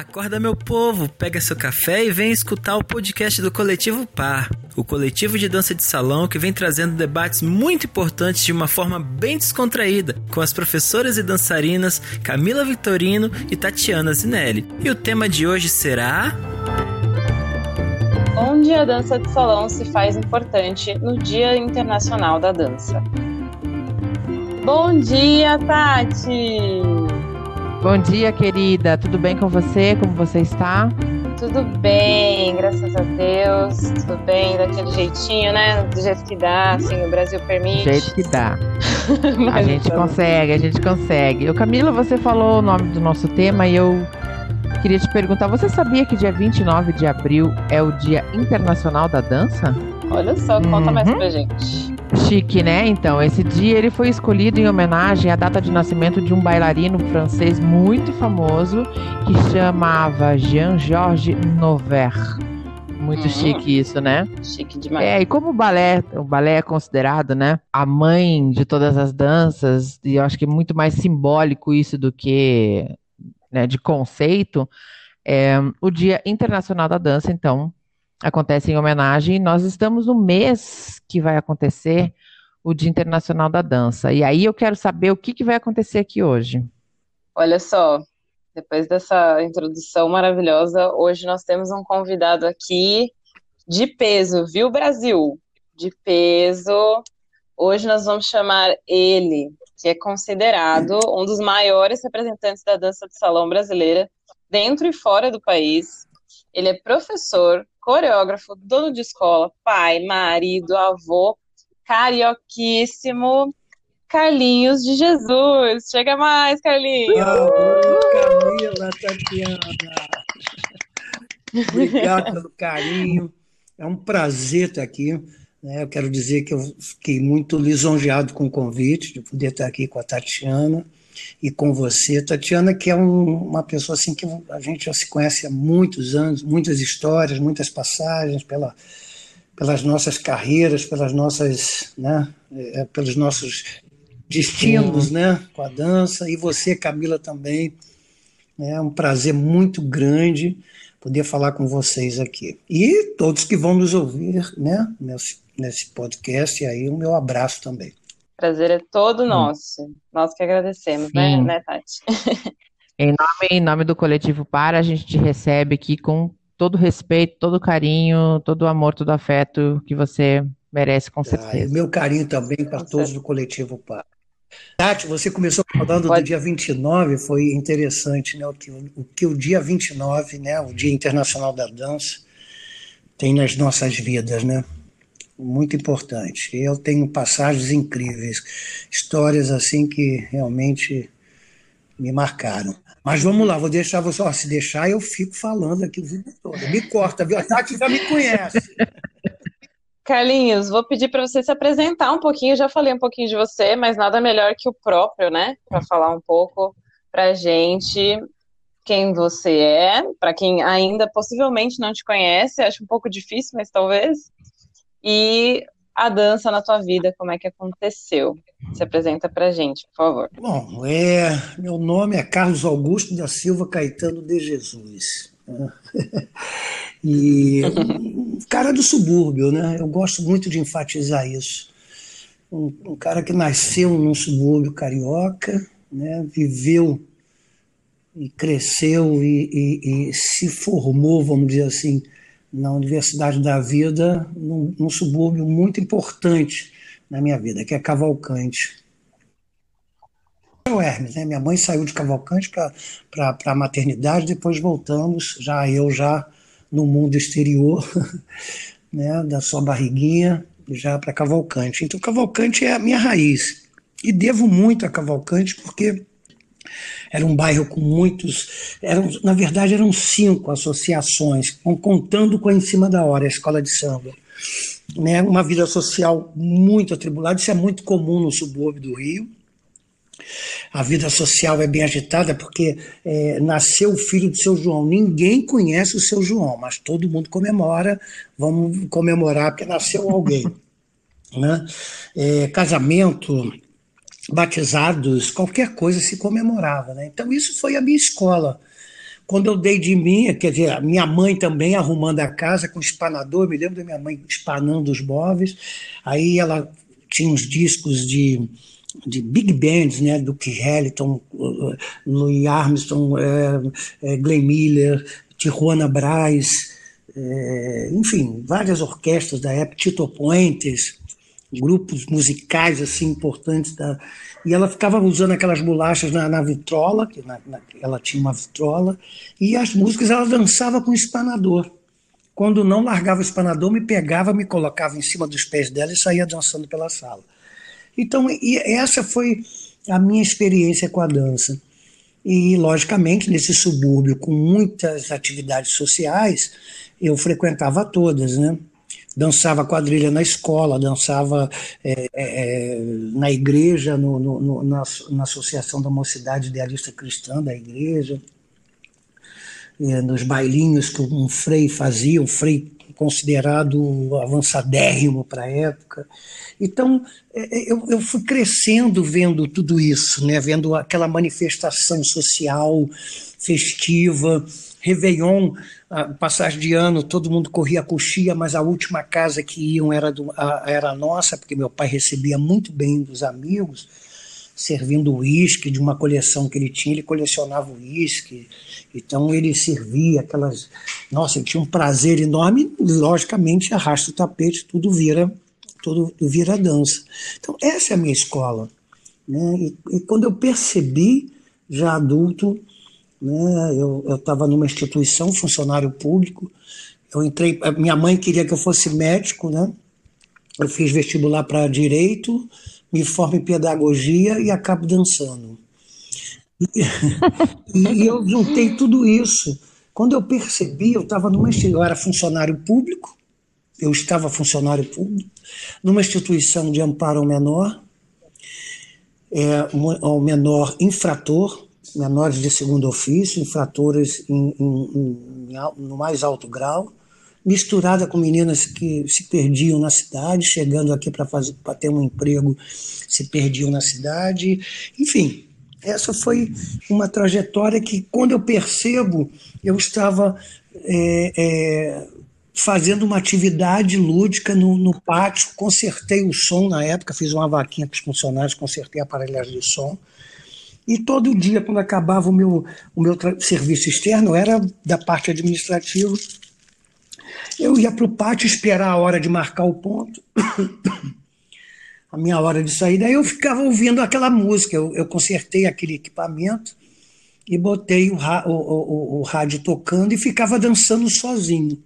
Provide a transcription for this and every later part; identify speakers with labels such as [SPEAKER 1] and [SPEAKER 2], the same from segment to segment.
[SPEAKER 1] Acorda, meu povo, pega seu café e vem escutar o podcast do Coletivo Par, o coletivo de dança de salão que vem trazendo debates muito importantes de uma forma bem descontraída, com as professoras e dançarinas Camila Vitorino e Tatiana Zinelli. E o tema de hoje será.
[SPEAKER 2] Onde a dança de salão se faz importante no Dia Internacional da Dança. Bom dia, Tati!
[SPEAKER 3] Bom dia, querida. Tudo bem com você? Como você está?
[SPEAKER 2] Tudo bem, graças a Deus. Tudo bem, daquele jeitinho, né? Do jeito que dá, assim, o Brasil permite.
[SPEAKER 3] Do jeito que dá. a gente consegue, a gente consegue. Eu, Camila, você falou o nome do nosso tema e eu queria te perguntar: você sabia que dia 29 de abril é o Dia Internacional da Dança?
[SPEAKER 2] Olha só, conta uhum. mais pra gente.
[SPEAKER 3] Chique, né? Então, esse dia ele foi escolhido em homenagem à data de nascimento de um bailarino francês muito famoso que chamava Jean-Georges Noverre. Muito uhum. chique isso, né?
[SPEAKER 2] Chique demais.
[SPEAKER 3] É, e como o balé, o balé é considerado, né, a mãe de todas as danças, e eu acho que é muito mais simbólico isso do que né, de conceito, é, o Dia Internacional da Dança, então, acontece em homenagem. Nós estamos no mês que vai acontecer o Dia Internacional da Dança. E aí eu quero saber o que, que vai acontecer aqui hoje.
[SPEAKER 2] Olha só, depois dessa introdução maravilhosa, hoje nós temos um convidado aqui de peso, viu, Brasil? De peso. Hoje nós vamos chamar ele, que é considerado um dos maiores representantes da dança de salão brasileira, dentro e fora do país. Ele é professor, coreógrafo, dono de escola, pai, marido, avô, carioquíssimo, Carlinhos de Jesus. Chega mais, Carlinhos!
[SPEAKER 4] Camila, Tatiana! Obrigado pelo carinho. É um prazer estar aqui. Né? Eu quero dizer que eu fiquei muito lisonjeado com o convite de poder estar aqui com a Tatiana e com você, Tatiana, que é um, uma pessoa assim que a gente já se conhece há muitos anos, muitas histórias, muitas passagens pela, pelas nossas carreiras, pelas nossas, né, é, pelos nossos destinos, né, com a dança. E você, Camila, também. É um prazer muito grande poder falar com vocês aqui. E todos que vão nos ouvir, né, nesse, nesse podcast, e aí o meu abraço também.
[SPEAKER 2] Prazer é todo hum. nosso. Nós que agradecemos, né, né, Tati?
[SPEAKER 3] Em nome, em nome do Coletivo Para, a gente te recebe aqui com todo o respeito, todo o carinho, todo o amor, todo o afeto que você merece, com certeza.
[SPEAKER 4] Ah, o meu carinho também para todos do Coletivo Para. Tati, você começou falando Pode. do dia 29, foi interessante, né? O que, o que o dia 29, né? O Dia Internacional da Dança, tem nas nossas vidas, né? Muito importante. Eu tenho passagens incríveis, histórias assim que realmente me marcaram. Mas vamos lá, vou deixar você. Ó, se deixar, eu fico falando aqui o vídeo todo. Me corta, viu? A Tati já me conhece.
[SPEAKER 2] Carlinhos, vou pedir para você se apresentar um pouquinho. Eu já falei um pouquinho de você, mas nada melhor que o próprio, né? Para falar um pouco para gente quem você é, para quem ainda possivelmente não te conhece, acho um pouco difícil, mas talvez e a dança na tua vida, como é que aconteceu? Se apresenta pra gente, por favor.
[SPEAKER 4] Bom, é, meu nome é Carlos Augusto da Silva Caetano de Jesus. E cara do subúrbio, né? Eu gosto muito de enfatizar isso. Um, um cara que nasceu num subúrbio carioca, né? viveu e cresceu e, e, e se formou, vamos dizer assim, na Universidade da Vida, num, num subúrbio muito importante na minha vida, que é Cavalcante. O Hermes, né? Minha mãe saiu de Cavalcante para a maternidade, depois voltamos, já eu já no mundo exterior, né, da sua barriguinha, já para Cavalcante. Então, Cavalcante é a minha raiz. E devo muito a Cavalcante porque era um bairro com muitos, eram, na verdade eram cinco associações, contando com a Em Cima da Hora, a escola de samba. Né? Uma vida social muito atribulada, isso é muito comum no subúrbio do Rio. A vida social é bem agitada porque é, nasceu o filho do seu João. Ninguém conhece o seu João, mas todo mundo comemora. Vamos comemorar porque nasceu alguém. né? É, casamento, batizados, qualquer coisa se comemorava. Né? Então, isso foi a minha escola. quando eu dei de mim, quer dizer, a minha mãe também arrumando a casa com espanador, me lembro da minha mãe espanando os móveis, aí ela tinha uns discos de, de big bands, né, do Keith Ellington, Louis Armstrong, é, é, Glenn Miller, Tijuana Brás, é, enfim, várias orquestras da época, Tito Puentes, grupos musicais assim importantes da e ela ficava usando aquelas bolachas na, na vitrola, que na, na, ela tinha uma vitrola, e as músicas ela dançava com espanador. Quando não largava o espanador, me pegava, me colocava em cima dos pés dela e saía dançando pela sala. Então, essa foi a minha experiência com a dança. E, logicamente, nesse subúrbio com muitas atividades sociais, eu frequentava todas, né? Dançava quadrilha na escola, dançava é, é, é, na igreja, no, no, na, na, Associação da Mocidade Idealista Cristã da igreja, é, nos bailinhos que um frei fazia, um frei considerado avançadérrimo para a época. Então, é, eu, eu fui crescendo vendo tudo isso, né? vendo aquela manifestação social, festiva, Réveillon, passagem de ano, todo mundo corria a coxia, mas a última casa que iam era, do, a, era nossa, porque meu pai recebia muito bem dos amigos, servindo uísque de uma coleção que ele tinha, ele colecionava uísque, então ele servia aquelas. Nossa, ele tinha um prazer enorme, logicamente arrasta o tapete, tudo vira, tudo vira dança. Então, essa é a minha escola. Né? E, e quando eu percebi, já adulto, né? Eu estava numa instituição, funcionário público. Eu entrei, minha mãe queria que eu fosse médico, né? Eu fiz vestibular para direito, me formo em pedagogia e acabo dançando. E, e eu juntei tudo isso. Quando eu percebi, eu estava numa era funcionário público, eu estava funcionário público, numa instituição de amparo ao menor, é, ao menor infrator, menores de segundo ofício, infratoras em, em, em, no mais alto grau, misturada com meninas que se perdiam na cidade, chegando aqui para ter um emprego, se perdiam na cidade, enfim. Essa foi uma trajetória que, quando eu percebo, eu estava é, é, fazendo uma atividade lúdica no, no, pátio, consertei o som na época, fiz uma vaquinha para os funcionários, consertei aparelhagem de som, e todo dia, quando acabava o meu, o meu serviço externo, era da parte administrativa, eu ia para o pátio esperar a hora de marcar o ponto, a minha hora de sair. Daí eu ficava ouvindo aquela música. Eu, eu consertei aquele equipamento e botei o, o, o, o rádio tocando e ficava dançando sozinho.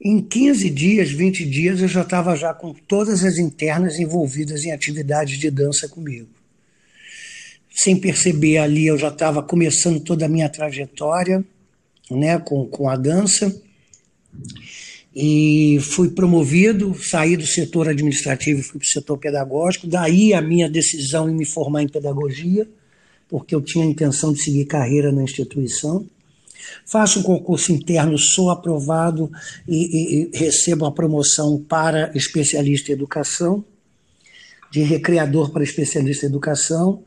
[SPEAKER 4] Em 15 dias, 20 dias, eu já estava já com todas as internas envolvidas em atividades de dança comigo sem perceber ali eu já estava começando toda a minha trajetória né, com, com a dança. E fui promovido, saí do setor administrativo e fui para o setor pedagógico, daí a minha decisão em me formar em pedagogia, porque eu tinha a intenção de seguir carreira na instituição. Faço um concurso interno, sou aprovado e, e, e recebo a promoção para especialista em educação, de recreador para especialista em educação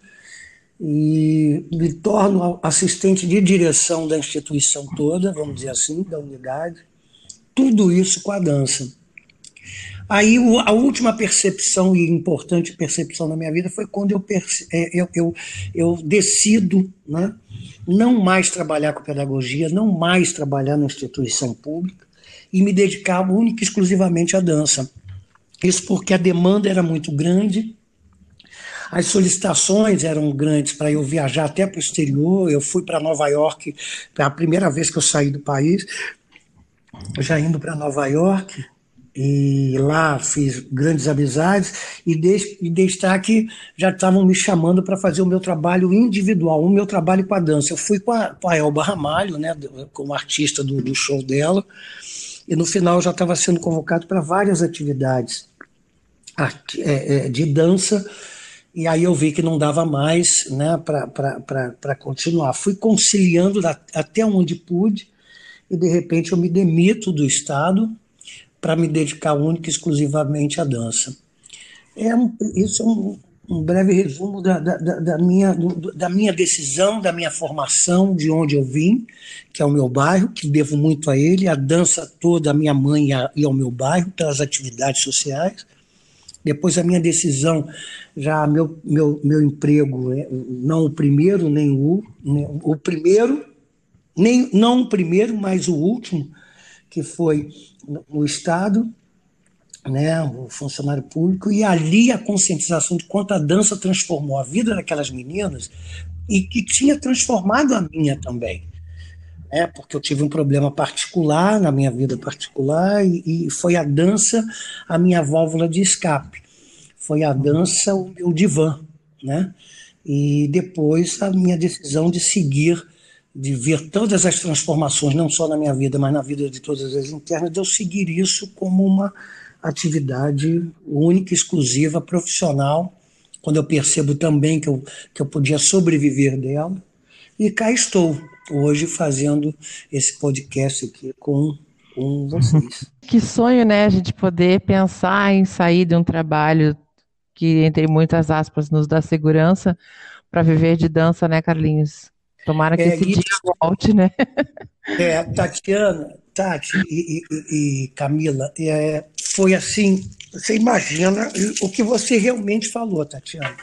[SPEAKER 4] e me torno assistente de direção da instituição toda, vamos dizer assim, da unidade. Tudo isso com a dança. Aí a última percepção e importante percepção na minha vida foi quando eu, é, eu, eu, eu decido né, não mais trabalhar com pedagogia, não mais trabalhar na instituição pública e me dedicar única e exclusivamente à dança. Isso porque a demanda era muito grande, as solicitações eram grandes para eu viajar até para o exterior. Eu fui para Nova York, foi a primeira vez que eu saí do país, já indo para Nova York, e lá fiz grandes amizades e desde, e destaque já estavam me chamando para fazer o meu trabalho individual, o meu trabalho com a dança. Eu fui com a, com a Elba Ramalho, né, como artista do, do show dela, e no final já estava sendo convocado para várias atividades é, é, de dança e aí eu vi que não dava mais né, para continuar. Fui conciliando até onde pude, e de repente eu me demito do Estado para me dedicar única e exclusivamente à dança. É um, isso é um, um breve resumo da, da, da, minha, da minha decisão, da minha formação, de onde eu vim, que é o meu bairro, que devo muito a ele, a dança toda, a minha mãe e ao meu bairro, pelas atividades sociais. Depois a minha decisão, já meu, meu, meu emprego, é, não o primeiro, nem o, nem, o primeiro, nem, não o primeiro, mas o último, que foi no Estado, né, o funcionário público, e ali a conscientização de quanto a dança transformou a vida daquelas meninas e que tinha transformado a minha também. É, porque eu tive um problema particular na minha vida particular e, e foi a dança a minha válvula de escape. Foi a dança o meu divã, né? E depois a minha decisão de seguir, de ver todas as transformações, não só na minha vida, mas na vida de todas as internas, de eu seguir isso como uma atividade única, exclusiva, profissional, quando eu percebo também que eu, que eu podia sobreviver dela. E cá estou, hoje, fazendo esse podcast aqui com, com vocês.
[SPEAKER 3] Que sonho, né, a gente poder pensar em sair de um trabalho que, entre muitas aspas, nos dá segurança para viver de dança, né, Carlinhos? Tomara que é, esse dia volte, né?
[SPEAKER 4] É, Tatiana, Tati e, e, e Camila, é, foi assim, você imagina o que você realmente falou, Tatiana.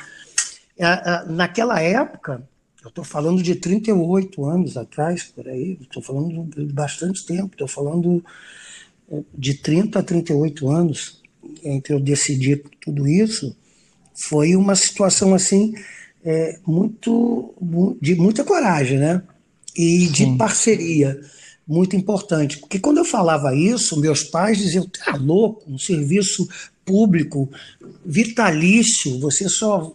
[SPEAKER 4] É, naquela época, eu estou falando de 38 anos atrás, por aí, estou falando de bastante tempo, estou falando é, de 30 a 38 anos entre eu decidir tudo isso, foi uma situação assim é, muito de muita coragem, né? E Sim. de parceria muito importante. Porque quando eu falava isso, meus pais diziam: tá louco, um serviço público vitalício, você só,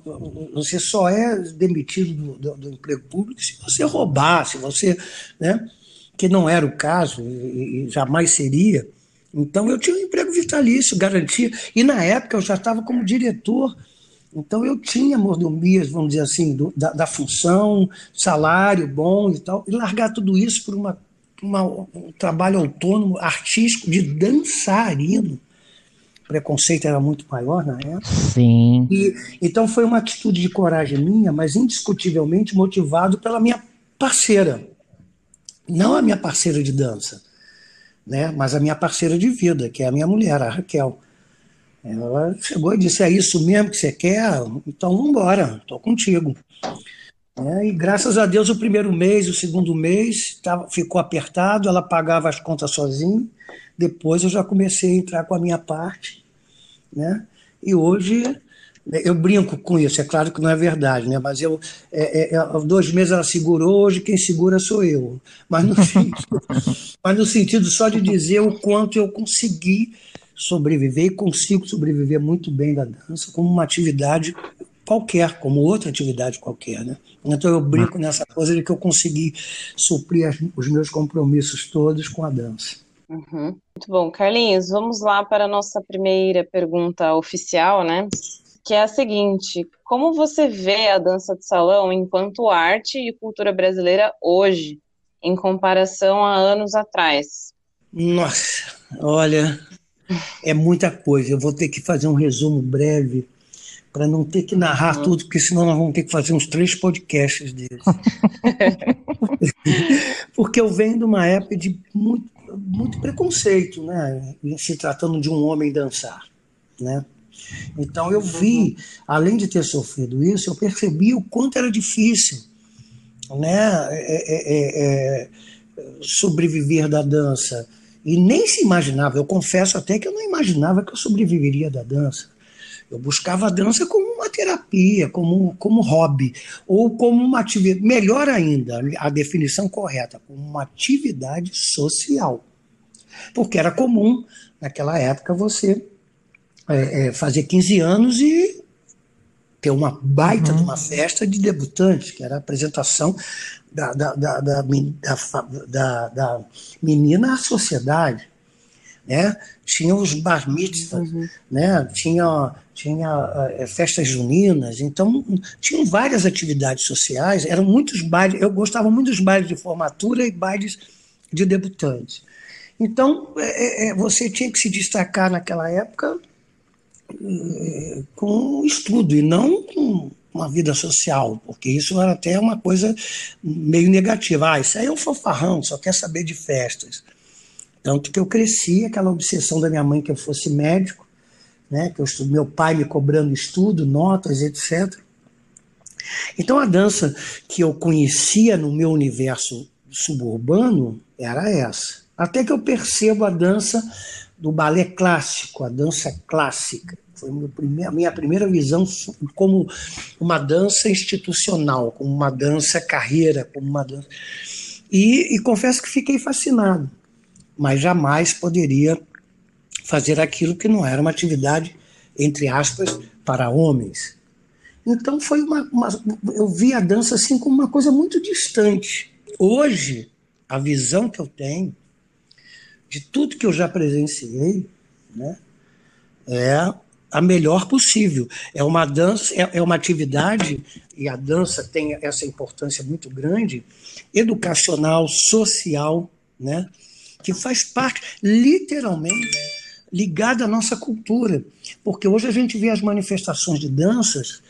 [SPEAKER 4] você só é demitido do, do, emprego público se você roubar, se você. Né, que não era o caso e, e jamais seria. Então eu tinha um emprego vitalício, garantia. E na época eu já estava como diretor. Então eu tinha mordomias, vamos dizer assim, do, da, da função, salário bom e tal. E largar tudo isso por uma uma, um trabalho autônomo, artístico, de dançarino. Preconceito era muito maior na época.
[SPEAKER 3] Sim.
[SPEAKER 4] E, então foi uma atitude de coragem minha, mas indiscutivelmente motivado pela minha parceira. Não a minha parceira de dança, né? mas a minha parceira de vida, que é a minha mulher, a Raquel. Ela chegou e disse: É isso mesmo que você quer? Então vamos embora, estou contigo. É, e graças a Deus, o primeiro mês, o segundo mês, tava, ficou apertado, ela pagava as contas sozinha. Depois eu já comecei a entrar com a minha parte. Né? E hoje eu brinco com isso, é claro que não é verdade, né? mas eu, é, é, é dois meses ela segurou, hoje quem segura sou eu. Mas no, sentido, mas no sentido só de dizer o quanto eu consegui sobreviver e consigo sobreviver muito bem da dança como uma atividade qualquer, como outra atividade qualquer. Né? Então eu brinco nessa coisa de que eu consegui suprir as, os meus compromissos todos com a dança.
[SPEAKER 2] Uhum. Muito bom. Carlinhos, vamos lá para a nossa primeira pergunta oficial, né? Que é a seguinte: como você vê a dança de salão enquanto arte e cultura brasileira hoje, em comparação a anos atrás?
[SPEAKER 4] Nossa, olha, é muita coisa. Eu vou ter que fazer um resumo breve para não ter que narrar uhum. tudo, porque senão nós vamos ter que fazer uns três podcasts deles. porque eu venho de uma época de muito, muito preconceito, né? Se tratando de um homem dançar, né? Então eu vi, além de ter sofrido isso, eu percebi o quanto era difícil, né? É, é, é, é sobreviver da dança. E nem se imaginava, eu confesso até que eu não imaginava que eu sobreviveria da dança. Eu buscava a dança como uma terapia, como, como hobby, ou como uma atividade, melhor ainda, a definição correta, como uma atividade social. Porque era comum, naquela época, você é, é, fazer 15 anos e ter uma baita uhum. de uma festa de debutantes, que era a apresentação da, da, da, da, da, da menina à sociedade né? Tinha os bar uhum. né? Tinha, tinha é, festas juninas, então tinham várias atividades sociais, eram muitos bailes, eu gostava muito dos bailes de formatura e bailes de debutantes. Então, é, é, você tinha que se destacar naquela época eh, com estudo e não com uma vida social, porque isso era até uma coisa meio negativa. Ah, isso aí é um fofarrão, só quer saber de festas. Tanto que eu cresci, aquela obsessão da minha mãe que eu fosse médico, né, que eu estudo, meu pai me cobrando estudo, notas, etc. Então a dança que eu conhecia no meu universo suburbano era essa. Até que eu percebo a dança do balé clássico, a dança clássica. Foi a minha primeira visão como uma dança institucional, como uma dança carreira, como uma dança. E, e confesso que fiquei fascinado, mas jamais poderia fazer aquilo que não era uma atividade, entre aspas, para homens. Então foi uma, uma, eu vi a dança assim como uma coisa muito distante. Hoje, a visão que eu tenho de tudo que eu já presenciei, né, é a melhor possível. É uma dança, é, é uma atividade e a dança tem essa importância muito grande, educacional, social, né, que faz parte literalmente ligada à nossa cultura, porque hoje a gente vê as manifestações de danças,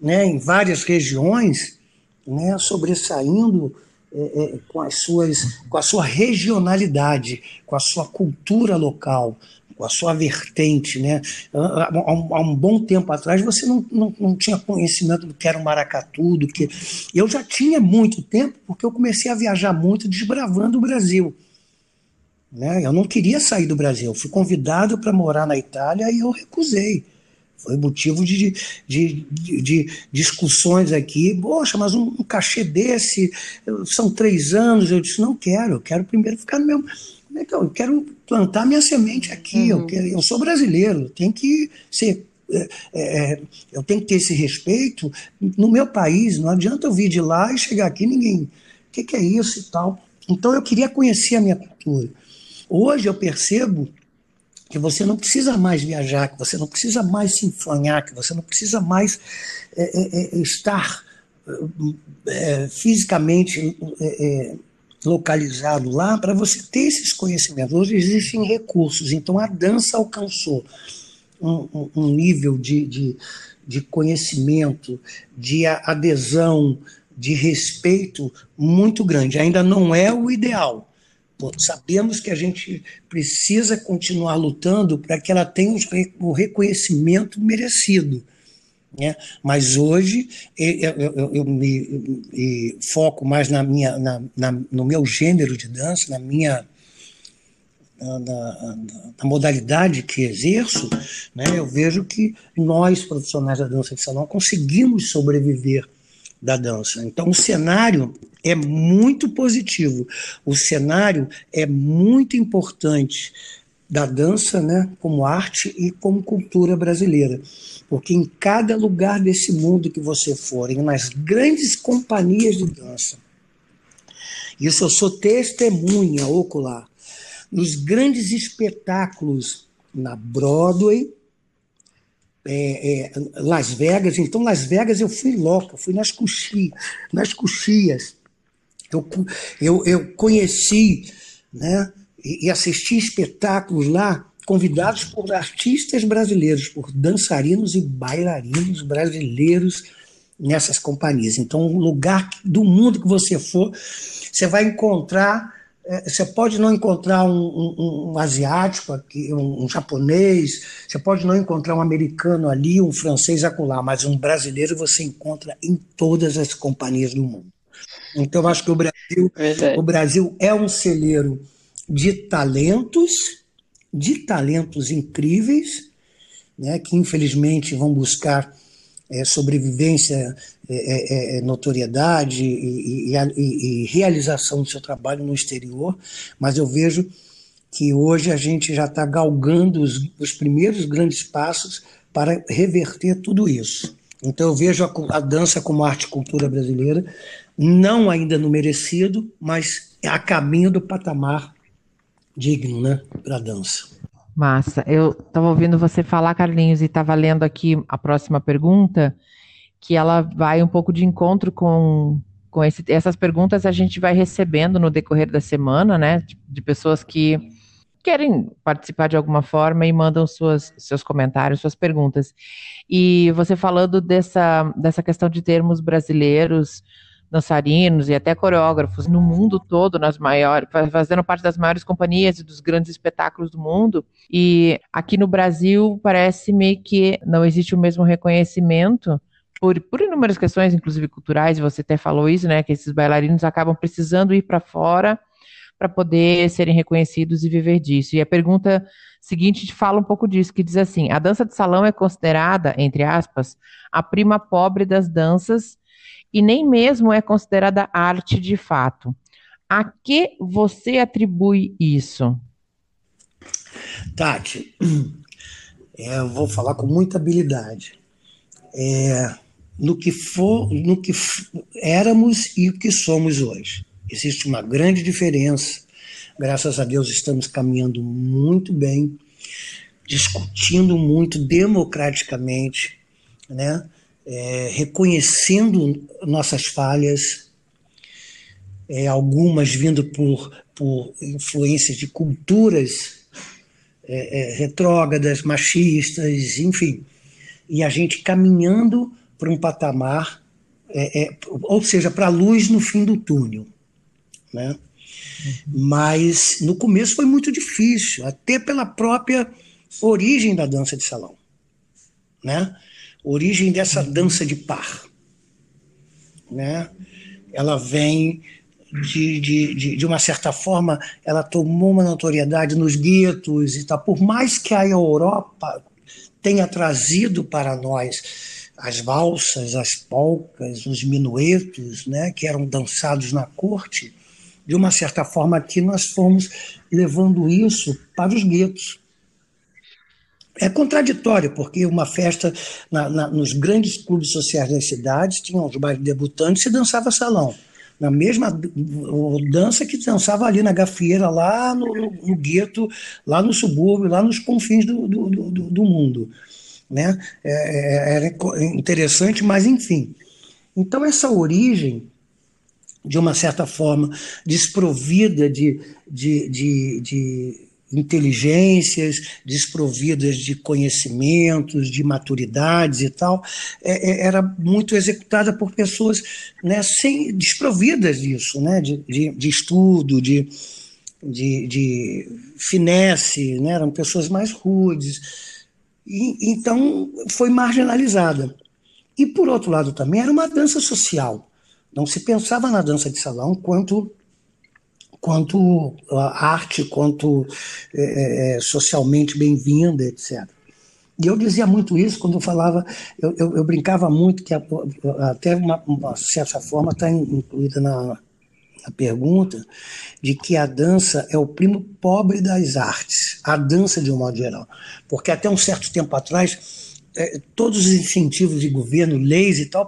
[SPEAKER 4] né, em várias regiões, né, sobressaindo é, é, com, as suas, com a sua regionalidade, com a sua cultura local, com a sua vertente. Né? Há, há um bom tempo atrás você não, não, não tinha conhecimento do que era o maracatu, do que. Eu já tinha muito tempo, porque eu comecei a viajar muito desbravando o Brasil. Né? Eu não queria sair do Brasil, eu fui convidado para morar na Itália e eu recusei. Foi motivo de, de, de, de, discussões aqui. Poxa, mas um, um, cachê desse, são três anos. Eu disse: não quero, eu quero primeiro ficar no meu. É eu quero plantar minha semente aqui. Uhum. Eu, quero, eu sou brasileiro, tem que ser é, é, eu tenho que ter esse respeito no meu país. Não adianta eu vir de lá e chegar aqui ninguém. O que, que, é isso e tal? Então eu queria conhecer a minha cultura. Hoje eu percebo que você não precisa mais viajar, que você não precisa mais se enfronhar, que você não precisa mais é, é, é estar é, fisicamente é, é, localizado lá para você ter esses conhecimentos. Hoje existem recursos, então a dança alcançou um, um nível de, de, de conhecimento, de adesão, de respeito muito grande. Ainda não é o ideal, Sabemos que a gente precisa continuar lutando para que ela tenha o reconhecimento merecido. Né? Mas hoje eu, eu, eu me, foco mais na minha, na, na, no meu gênero de dança, na minha na, na, na, modalidade que exerço, né, eu vejo que nós, profissionais da dança de salão, conseguimos sobreviver da dança. Então, o cenário é muito positivo, o cenário é muito importante da dança, né, como arte e como cultura brasileira. Porque em cada lugar desse mundo que você for, nas grandes companhias de dança, isso eu sou testemunha ocular, nos grandes espetáculos na Broadway, é, é, Las Vegas. Então, Las Vegas eu fui louca, fui nas coxias, nas coxias. Eu, eu, eu conheci né, e, assisti espetáculos lá convidados por artistas brasileiros, por dançarinos e bailarinos brasileiros nessas companhias. Então, um lugar do mundo que você for, você vai encontrar é, você pode não encontrar um, um, um asiático aqui, um, um, japonês, você pode não encontrar um americano ali, um francês acolá, mas um brasileiro você encontra em todas as companhias do mundo. Então, eu acho que o Brasil, o Brasil é um celeiro de talentos, de talentos incríveis, né, que infelizmente vão buscar é, sobrevivência, é, é, é, é notoriedade e, e, e, e, realização do seu trabalho no exterior, mas eu vejo que hoje a gente já está galgando os, os, primeiros grandes passos para reverter tudo isso. Então eu vejo a, a dança como arte e cultura brasileira, não ainda no merecido, mas a caminho do patamar digno né, para a dança.
[SPEAKER 3] Massa. Eu estava ouvindo você falar, Carlinhos, e estava lendo aqui a próxima pergunta, que ela vai um pouco de encontro com, com esse, essas perguntas a gente vai recebendo no decorrer da semana, né? De, de pessoas que querem participar de alguma forma e mandam suas, seus comentários, suas perguntas. E você falando dessa, dessa questão de termos brasileiros, dançarinos e até coreógrafos no mundo todo, nas maiores, fazendo parte das maiores companhias e dos grandes espetáculos do mundo. E aqui no Brasil parece-me que não existe o mesmo reconhecimento por, por inúmeras questões, inclusive culturais, você até falou isso, né? Que esses bailarinos acabam precisando ir para fora para poder serem reconhecidos e viver disso. E a pergunta seguinte fala um pouco disso, que diz assim: a dança de salão é considerada, entre aspas, a prima pobre das danças e nem mesmo é considerada arte de fato. A que você atribui isso?
[SPEAKER 4] Tati, é, eu vou falar com muita habilidade. É, no que for, no que éramos e o que somos hoje. Existe uma grande diferença. Graças a Deus estamos caminhando muito bem, discutindo muito democraticamente, né? É, reconhecendo nossas falhas, é, algumas vindo por, por influências de culturas é, é retrógradas, machistas, enfim. E a gente caminhando para um patamar, é, é, ou seja, para a luz no fim do túnel. Né? Mas no começo foi muito difícil, até pela própria origem da dança de salão. Né? Origem dessa dança de par. Né? Ela vem de, de, de, de, uma certa forma, ela tomou uma notoriedade nos guetos e tal. Por mais que a Europa tenha trazido para nós as valsas, as polcas, os minuetos, né, que eram dançados na corte, de uma certa forma aqui nós fomos levando isso para os guetos. É contraditório, porque uma festa na, na, nos grandes clubes sociais das cidades tinham os bailes debutantes e dançava salão. Na mesma dança que dançava ali na gafieira, lá no, no, no gueto, lá no subúrbio, lá nos confins do, do, do, do mundo né? É, é, era interessante, mas enfim. Então, essa origem, de uma certa forma, desprovida de, de, de, de inteligências, desprovidas de conhecimentos, de maturidades e tal, é, é, era muito executada por pessoas né, sem, desprovidas disso, né, de, de, de estudo, de, de, de finesse, né, eram pessoas mais rudes, e, então foi marginalizada. E por outro lado também era uma dança social. Não se pensava na dança de salão quanto quanto arte, quanto é, socialmente bem-vinda, etc. E eu dizia muito isso quando eu falava, eu, eu, eu brincava muito, que até uma, uma certa forma está incluída na, a pergunta de que a dança é o primo pobre das artes, a dança de um modo geral. Porque até um certo tempo atrás, é, todos os incentivos de governo, leis e tal,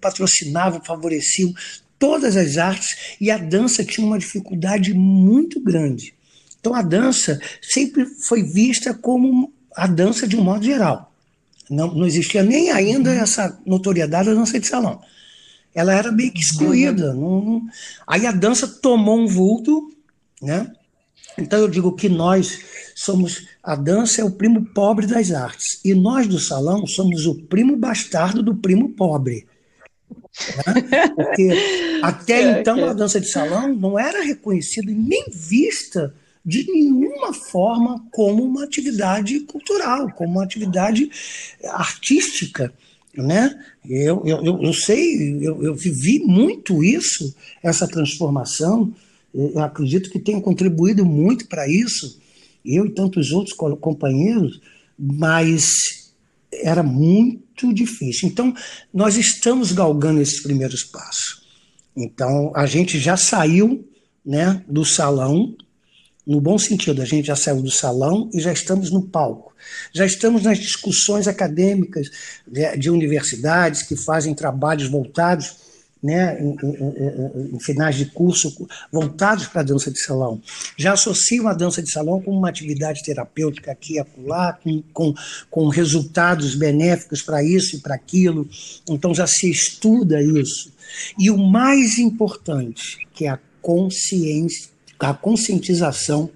[SPEAKER 4] patrocinavam, favoreciam todas as artes e a dança tinha uma dificuldade muito grande. Então a dança sempre foi vista como a dança de um modo geral. Não, não existia nem ainda essa notoriedade da dança de salão ela era meio que excluída. Não, não... Aí a dança tomou um vulto, né? Então eu digo que nós somos a dança é o primo pobre das artes e nós do salão somos o primo bastardo do primo pobre. Né? Porque até então a dança de salão não era reconhecida nem vista de nenhuma forma como uma atividade cultural, como uma atividade artística né? Eu, eu, eu sei, eu, eu vivi muito isso, essa transformação. Eu acredito que tenho contribuído muito para isso, eu e tantos outros companheiros, mas era muito difícil. Então, nós estamos galgando esses primeiros passos. Então, a gente já saiu né, do salão no bom sentido, a gente já saiu do salão e já estamos no palco. Já estamos nas discussões acadêmicas de, de universidades que fazem trabalhos voltados, né, em, em, em, finais de curso, voltados para a dança de salão. Já associam a dança de salão com uma atividade terapêutica aqui e acolá, com, com, com resultados benéficos para isso e para aquilo. Então já se estuda isso. E o mais importante, que é a consciência a conscientização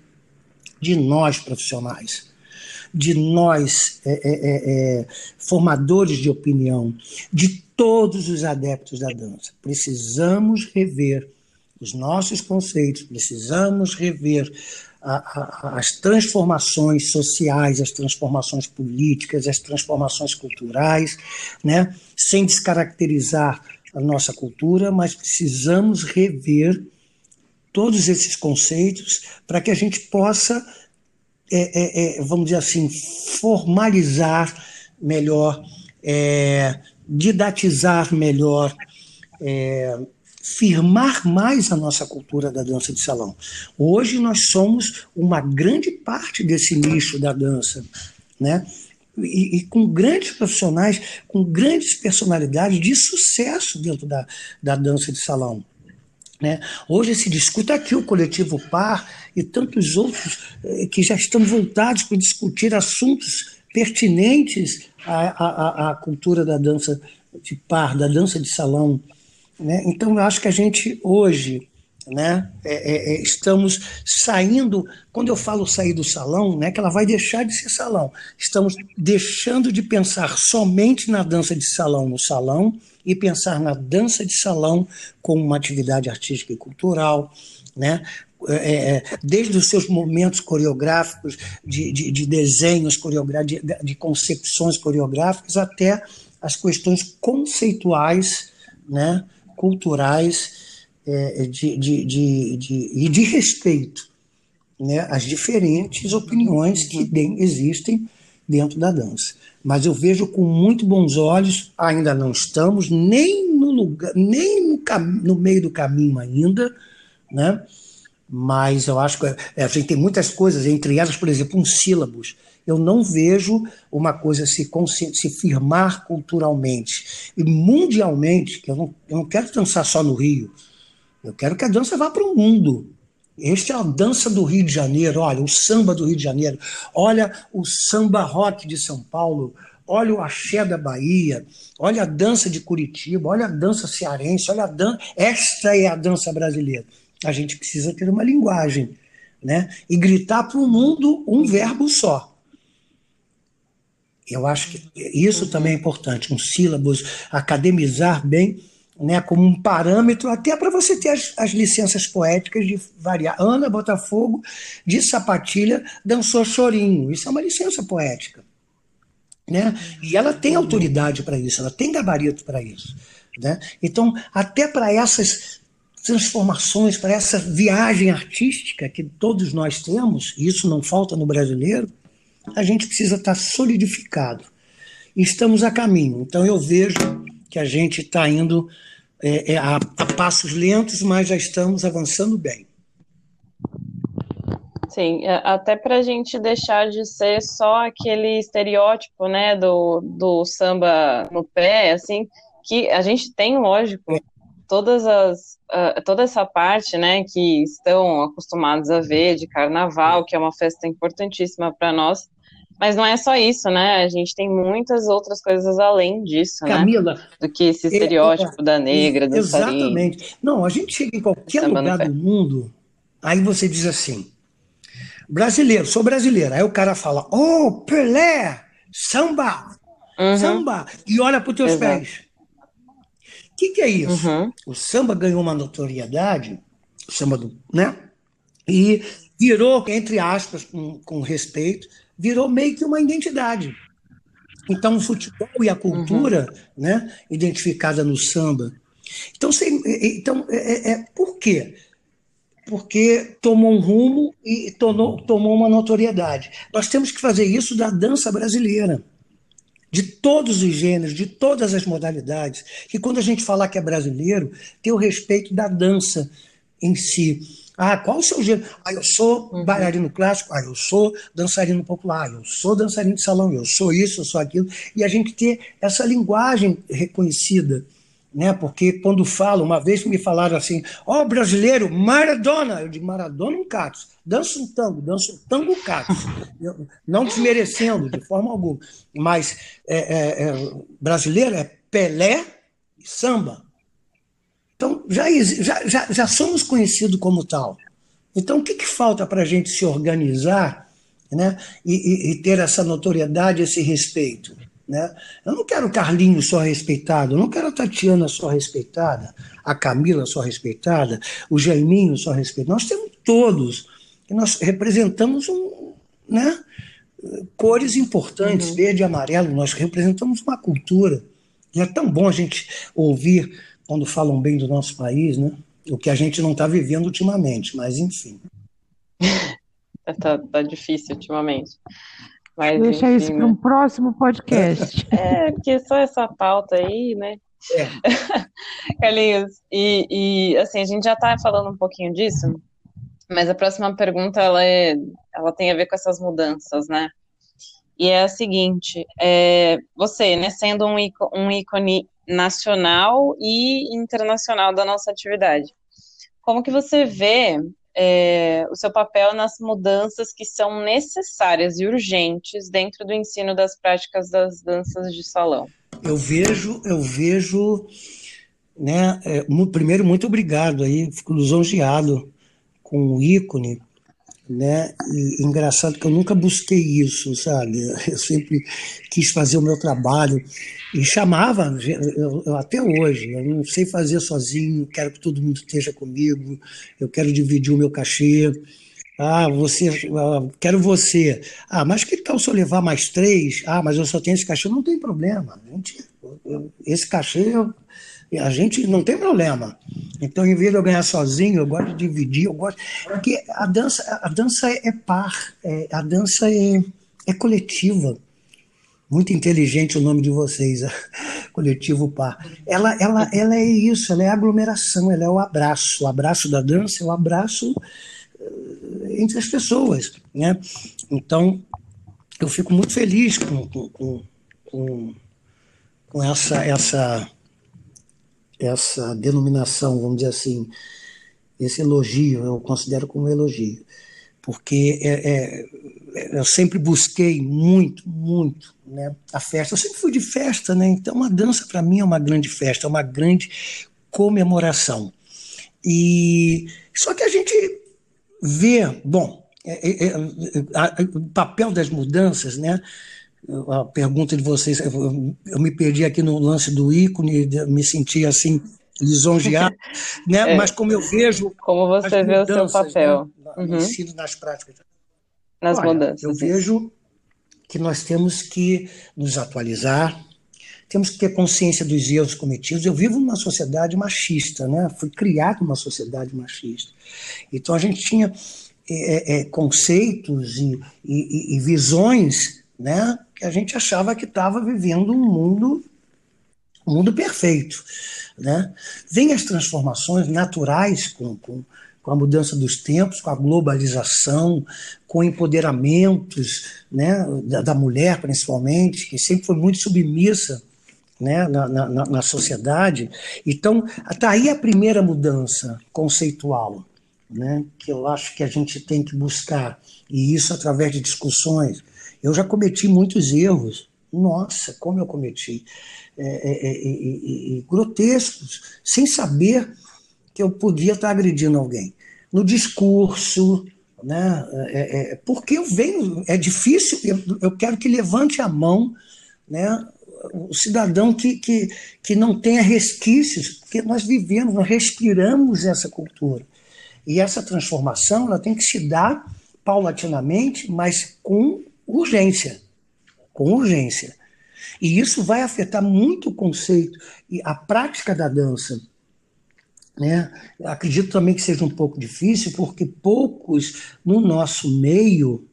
[SPEAKER 4] de nós profissionais, de nós é, é, é, é, formadores de opinião, de todos os adeptos da dança. Precisamos rever os nossos conceitos, precisamos rever a, a, as transformações sociais, as transformações políticas, as transformações culturais, né? sem descaracterizar a nossa cultura, mas precisamos rever todos esses conceitos para que a gente possa, é, é, é, vamos dizer assim, formalizar melhor, é, didatizar melhor, é, firmar mais a nossa cultura da dança de salão. Hoje nós somos uma grande parte desse nicho da dança, né? E, e, com grandes profissionais, com grandes personalidades de sucesso dentro da, da dança de salão. Né? Hoje se discute aqui o coletivo PAR e tantos outros eh, que já estão voltados para discutir assuntos pertinentes à, à, à cultura da dança de par, da dança de salão. Né? Então, eu acho que a gente hoje né, é, é, é, estamos saindo, quando eu falo sair do salão, né, que ela vai deixar de ser salão, estamos deixando de pensar somente na dança de salão no salão e pensar na dança de salão como uma atividade artística e cultural, né? É, é, é desde os seus momentos coreográficos, de, de, de desenhos coreográficos, de, de concepções coreográficas, até as questões conceituais, né? culturais de, de, de, de, e de respeito né, às diferentes opiniões que existem dentro da dança. Mas eu vejo com muito bons olhos, ainda não estamos nem no lugar, nem no, no meio do caminho ainda, né? Mas eu acho que é, a gente tem muitas coisas, entre elas, por exemplo, um sílabus eu não vejo uma coisa se, se firmar culturalmente e mundialmente, que eu não, eu não quero dançar só no Rio, eu quero que a dança vá para o mundo. Este é a dança do Rio de Janeiro, olha, o samba do Rio de Janeiro, olha o samba rock de São Paulo, olha o axé da Bahia, olha a dança de Curitiba, olha a dança cearense, olha a dança. Esta é a dança brasileira. A gente precisa ter uma linguagem, né? E gritar para o mundo um verbo só. Eu acho que isso também é importante, um sílabus, academizar bem, né, como um parâmetro, até para você ter as, as, licenças poéticas de variar. Ana Botafogo, de sapatilha, dançou chorinho. Isso é uma licença poética. Né? E ela tem autoridade para isso, ela tem gabarito para isso. Né? Então, até para essas transformações, para essa viagem artística que todos nós temos, e isso não falta no brasileiro, a gente precisa estar solidificado. Estamos a caminho. Então eu vejo que a gente está indo é, é, a, a passos lentos, mas já estamos avançando bem.
[SPEAKER 2] Sim, é, até para a gente deixar de ser só aquele estereótipo, né, do, do samba no pé, assim, que a gente tem, lógico, todas as, uh, toda essa parte, né, que estão acostumados a ver de carnaval, que é uma festa importantíssima para nós, mas não é só isso, né? A gente tem muitas outras coisas além disso, né?
[SPEAKER 4] Camila,
[SPEAKER 2] né? Do que esse é, estereótipo é, da negra, do
[SPEAKER 4] Exatamente. Não, a gente chega em qualquer lugar do mundo, aí você diz assim, brasileiro, sou brasileiro. Aí o cara fala, oh, Pelé, samba, uhum. samba, e olha para os teus Exato. pés. O que, que é isso? Uhum. O samba ganhou uma notoriedade, o samba do, né? E virou, entre aspas, com, com respeito, virou meio que uma identidade. Então, o futebol e a cultura, uhum. né, identificada no samba. Então, então é, é, é, por quê? Porque tomou um rumo e tornou, tomou uma notoriedade. Nós temos que fazer isso da dança brasileira, de todos os gêneros, de todas as modalidades. Que quando a gente falar que é brasileiro, ter o respeito da dança em si. Ah, qual o seu gênero? Ah, eu sou uhum. bailarino clássico, ah, eu sou dançarino popular, eu sou dançarino de salão, eu sou isso, eu sou aquilo. E a gente ter essa linguagem reconhecida. Né? Porque quando falo, uma vez me falaram assim, ó, oh, brasileiro, Maradona. Eu digo, Maradona um catos. Dança um tango, dança um tango catos. não desmerecendo de forma alguma. Mas é, é, é, brasileiro é Pelé e samba. Então, já, já, já, já somos conhecidos como tal. Então, o que, que falta para a gente se organizar né, e, e, e, ter essa notoriedade, esse respeito? Né? Eu não quero o Carlinhos só respeitado, eu não quero a Tatiana só respeitada, a Camila só respeitada, o Jaiminho só respeitado. Nós temos todos, e nós representamos um, né, cores importantes, uhum. verde e amarelo, nós representamos uma cultura. E é tão bom a gente ouvir quando falam bem do nosso país, né? O que a gente não está vivendo ultimamente, mas enfim.
[SPEAKER 2] tá, tá difícil ultimamente.
[SPEAKER 3] Mas, Deixa enfim, isso para um próximo podcast.
[SPEAKER 2] É, porque só essa pauta aí, né? É. Carlinhos, e, e assim, a gente já está falando um pouquinho disso, mas a próxima pergunta ela, é, ela tem a ver com essas mudanças, né? E é a seguinte: é, você, né, sendo um, um ícone nacional e internacional da nossa atividade, como que você vê é, o seu papel nas mudanças que são necessárias e urgentes dentro do ensino das práticas das danças de salão?
[SPEAKER 4] Eu vejo, eu vejo, né? É, primeiro, muito obrigado aí, fico lisonjeado com o ícone, né? E engraçado que eu nunca busquei isso, sabe? Eu sempre quis fazer o meu trabalho e chamava, eu, eu, até hoje, eu não sei fazer sozinho, quero que todo mundo esteja comigo, eu quero dividir o meu cachê. Ah, você, ah, quero você. Ah, mas que tal se eu levar mais três? Ah, mas eu só tenho esse cachê. Não tem problema. Gente, esse cachê a gente não tem problema. Então, em vez de eu ganhar sozinho, eu gosto de dividir, eu gosto. Porque a dança, a dança é par, é, a dança é, é coletiva. Muito inteligente o nome de vocês, coletivo par. Ela, ela, ela é isso, ela é aglomeração, ela é o abraço. O abraço da dança é o abraço eh, entre as pessoas. Né? Então, eu fico muito feliz com, com, com, com essa, essa essa denominação, vamos dizer assim, esse elogio, eu considero como elogio, porque é, é, eu sempre busquei muito, muito né, a festa. Eu sempre fui de festa, né? Então a dança para mim é uma grande festa, é uma grande comemoração. E só que a gente vê, bom, é, é, é o papel das mudanças, né? A pergunta de vocês, eu me perdi aqui no lance do ícone, me senti assim lisonjeado, né? É. Mas como eu vejo
[SPEAKER 2] como você vê o seu papel
[SPEAKER 4] né? uhum. no ensino nas práticas,
[SPEAKER 2] nas Olha, mudanças.
[SPEAKER 4] Eu vejo que nós temos que nos atualizar, temos que ter consciência dos erros cometidos. Eu vivo numa sociedade machista, né? Fui criado numa sociedade machista, então a gente tinha é, é, conceitos e, e, e visões, né? que a gente achava que estava vivendo um mundo, um mundo perfeito. Né? Vem as transformações naturais com, com, com a mudança dos tempos, com a globalização, com empoderamentos né, da, da mulher, principalmente, que sempre foi muito submissa né, na, na, na, sociedade. Então, está aí a primeira mudança conceitual, né, que eu acho que a gente tem que buscar, e isso através de discussões, eu já cometi muitos erros. Nossa, como eu cometi. É, é, é, grotescos, sem saber que eu podia estar agredindo alguém. No discurso, né? É, é, porque eu venho, é difícil, eu, eu, quero que levante a mão, né? O cidadão que, que, que não tenha resquícios, porque nós vivemos, nós respiramos essa cultura. E essa transformação ela tem que se dar paulatinamente, mas com urgência, com urgência. E isso vai afetar muito o conceito e a prática da dança. Né? Acredito também que seja um pouco difícil, porque poucos no nosso meio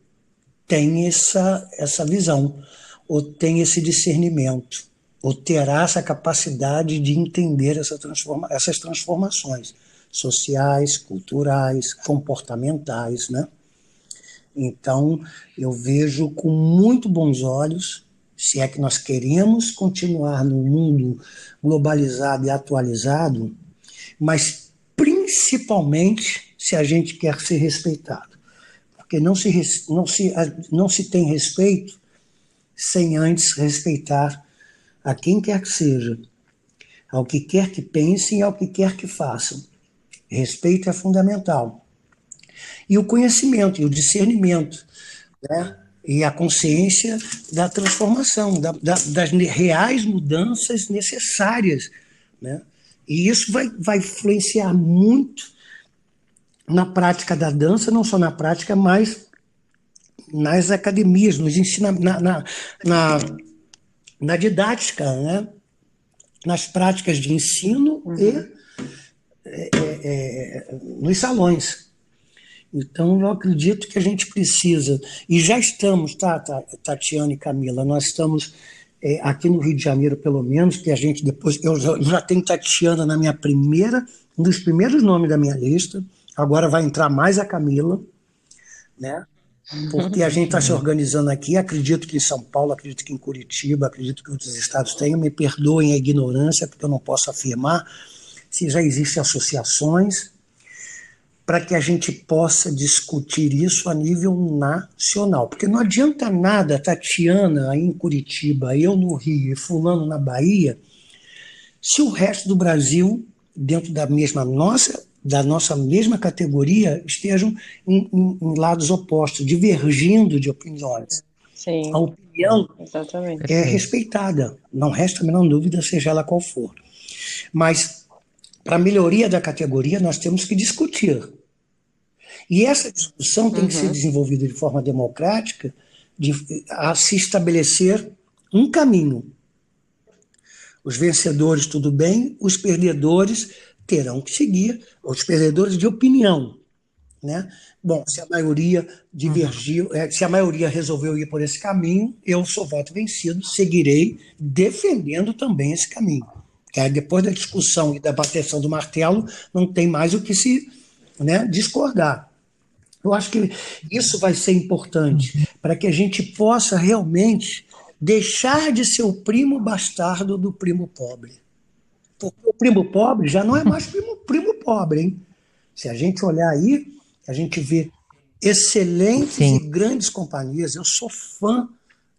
[SPEAKER 4] têm essa, essa visão, ou têm esse discernimento, ou terá essa capacidade de entender essa transforma essas transformações sociais, culturais, comportamentais, né? Então, eu vejo com muito bons olhos, se é que nós queremos continuar no mundo globalizado e atualizado, mas principalmente se a gente quer ser respeitado. Porque não se, não se, não se tem respeito sem antes respeitar a quem quer que seja, ao que quer que pensem e ao que quer que façam. Respeito é fundamental. E o conhecimento, e o discernimento, né? e a consciência da transformação, da, da, das reais mudanças necessárias. Né? E isso vai, vai influenciar muito na prática da dança, não só na prática, mas nas academias, nos ensina, na, na, na, na didática, né? nas práticas de ensino uhum. e é, é, é, nos salões. Então, eu acredito que a gente precisa, e já estamos, tá, tá Tatiana e Camila, nós estamos é, aqui no Rio de Janeiro, pelo menos, que a gente depois. Eu já, tenho Tatiana na minha primeira, um dos primeiros nomes da minha lista, agora vai entrar mais a Camila, né? Porque a gente está se organizando aqui, acredito que em São Paulo, acredito que em Curitiba, acredito que outros estados tenham, me perdoem a ignorância, porque eu não posso afirmar se já existem associações para que a gente possa discutir isso a nível nacional. Porque não adianta nada Tatiana aí em Curitiba, eu no Rio e Fulano na Bahia, se o resto do Brasil, dentro da mesma nossa, da nossa mesma categoria, estejam em, em, em lados opostos, divergindo de opiniões.
[SPEAKER 2] Sim,
[SPEAKER 4] a opinião
[SPEAKER 2] exatamente.
[SPEAKER 4] é respeitada, não resta a menor dúvida, seja ela qual for. Mas, para a melhoria da categoria, nós temos que discutir e essa discussão tem uhum. que ser uhum. desenvolvida de forma democrática, de, a se estabelecer um caminho. Os vencedores, tudo bem, os perdedores terão que seguir, os perdedores de opinião. Né? Bom, se a maioria divergiu, uhum. é, se a maioria resolveu ir por esse caminho, eu sou voto vencido, seguirei defendendo também esse caminho. É, depois da discussão e da bateção do martelo, não tem mais o que se né, discordar. Eu acho que isso vai ser importante para que a gente possa realmente deixar de ser o primo bastardo do primo pobre. Porque o primo pobre já não é mais primo, primo pobre, hein? Se a gente olhar aí, a gente vê excelentes Sim. e grandes companhias. Eu sou fã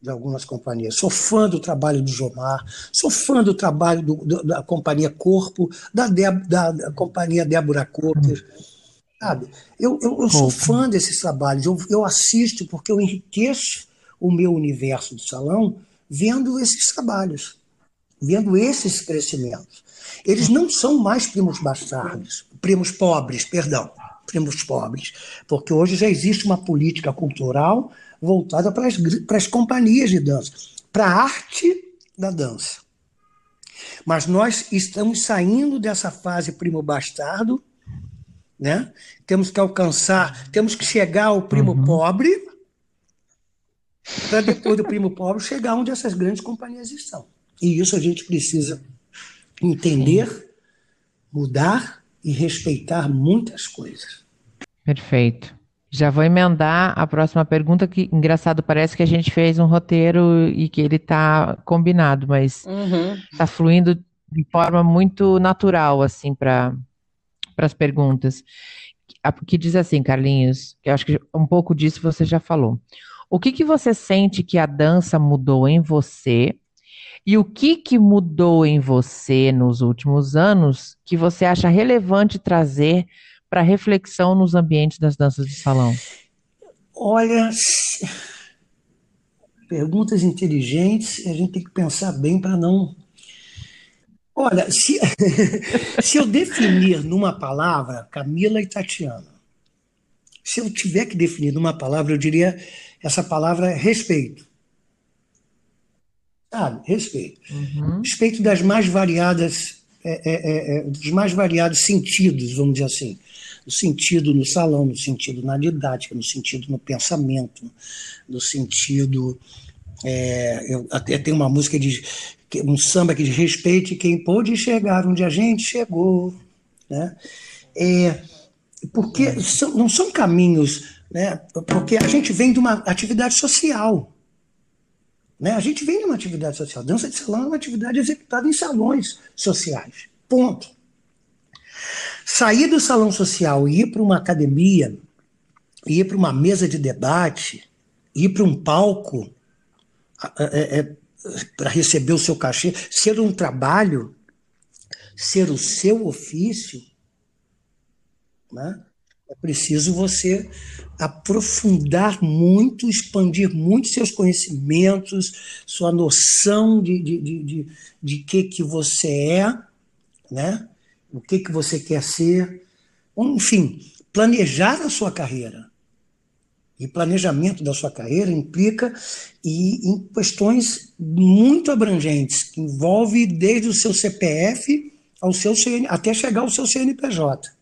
[SPEAKER 4] de algumas companhias. Sou fã do trabalho do Jomar, sou fã do trabalho do, do, da companhia Corpo, da, Deb, da, da companhia Débora Cotter. Sabe? Eu, eu, eu sou fã desses trabalhos, eu, eu assisto porque eu enriqueço o meu universo do salão vendo esses trabalhos, vendo esses crescimentos. Eles não são mais primos bastardos, primos pobres, perdão, primos pobres, porque hoje já existe uma política cultural voltada para as, para as companhias de dança, para a arte da dança. Mas nós estamos saindo dessa fase primo bastardo né? Temos que alcançar, temos que chegar ao primo uhum. pobre, para depois do primo pobre chegar onde essas grandes companhias estão. E isso a gente precisa entender, Sim. mudar e respeitar muitas coisas.
[SPEAKER 3] Perfeito. Já vou emendar a próxima pergunta, que engraçado, parece que a gente fez um roteiro e que ele está combinado, mas está uhum. fluindo de forma muito natural, assim, para para as perguntas, que diz assim, Carlinhos, que eu acho que um pouco disso você já falou. O que, que você sente que a dança mudou em você e o que, que mudou em você nos últimos anos que você acha relevante trazer para reflexão nos ambientes das danças de salão?
[SPEAKER 4] Olha, perguntas inteligentes, a gente tem que pensar bem para não Olha, se, se eu definir numa palavra Camila e Tatiana, se eu tiver que definir numa palavra, eu diria essa palavra é respeito. Sabe? Respeito. Uhum. Respeito das mais variadas, é, é, é, dos mais variados sentidos, vamos dizer assim. No sentido no salão, no sentido na didática, no sentido no pensamento, no sentido. É, eu até tem uma música diz um samba que diz respeite quem pôde chegar onde a gente chegou. Né? É, porque são, não são caminhos, né? porque a gente vem de uma atividade social. Né? A gente vem de uma atividade social. Dança de salão é uma atividade executada em salões sociais. Ponto. Sair do salão social e ir para uma academia, ir para uma mesa de debate, ir para um palco, é, é, para receber o seu cachê, ser um trabalho, ser o seu ofício, né? É preciso você aprofundar muito, expandir muito seus conhecimentos, sua noção de, de, de, de, de que, que você é, né? o que, que você quer ser, enfim, planejar a sua carreira. E planejamento da sua carreira implica e, em questões muito abrangentes, que envolve desde o seu CPF ao seu CN, até chegar ao seu CNPJ.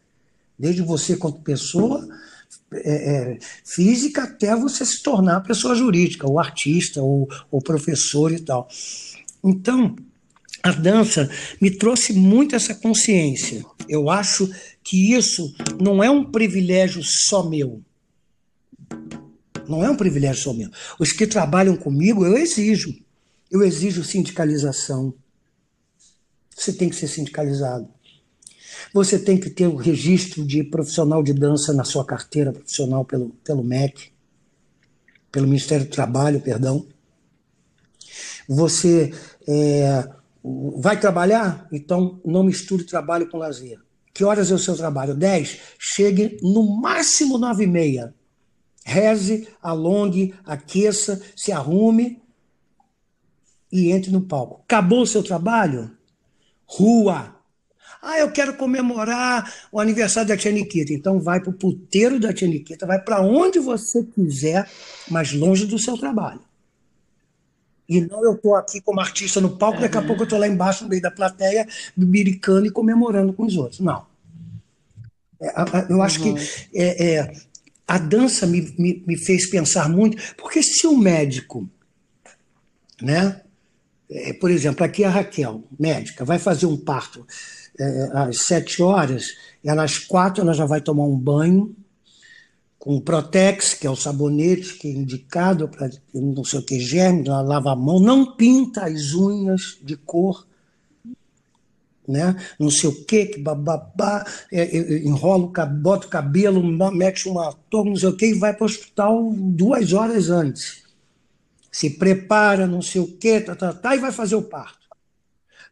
[SPEAKER 4] Desde você quanto pessoa é, é, física até você se tornar pessoa jurídica, ou artista, ou, ou professor e tal. Então, a dança me trouxe muito essa consciência. Eu acho que isso não é um privilégio só meu. Não é um privilégio só meu. Os que trabalham comigo, eu exijo. Eu exijo sindicalização. Você tem que ser sindicalizado. Você tem que ter o registro de profissional de dança na sua carteira profissional pelo, pelo MEC, pelo Ministério do Trabalho, perdão. Você é, vai trabalhar? Então não misture trabalho com lazer. Que horas é o seu trabalho? 10? Chegue no máximo 9 e meia. Reze, alongue, aqueça, se arrume e entre no palco. Acabou o seu trabalho? Rua, ah, eu quero comemorar o aniversário da Tia Nikita. Então vai para o puteiro da Tia Nikita, vai para onde você quiser, mas longe do seu trabalho. E não eu estou aqui como artista no palco, daqui a pouco eu estou lá embaixo no meio da plateia, bibiricando e comemorando com os outros. Não. É, eu acho uhum. que é, é, a dança me, me, me, fez pensar muito, porque se o médico, né, é, por exemplo, aqui a Raquel, médica, vai fazer um parto é, às sete horas, e às quatro ela já vai tomar um banho com Protex, que é o sabonete que é indicado para não sei o que germe, ela lava a mão, não pinta as unhas de cor, né? não sei o que, que bababá, é, é, enrola, bota o cabelo, mete uma torre, não sei o que, e vai para o hospital duas horas antes. Se prepara, não sei o que, tá, tá, tá, e vai fazer o parto.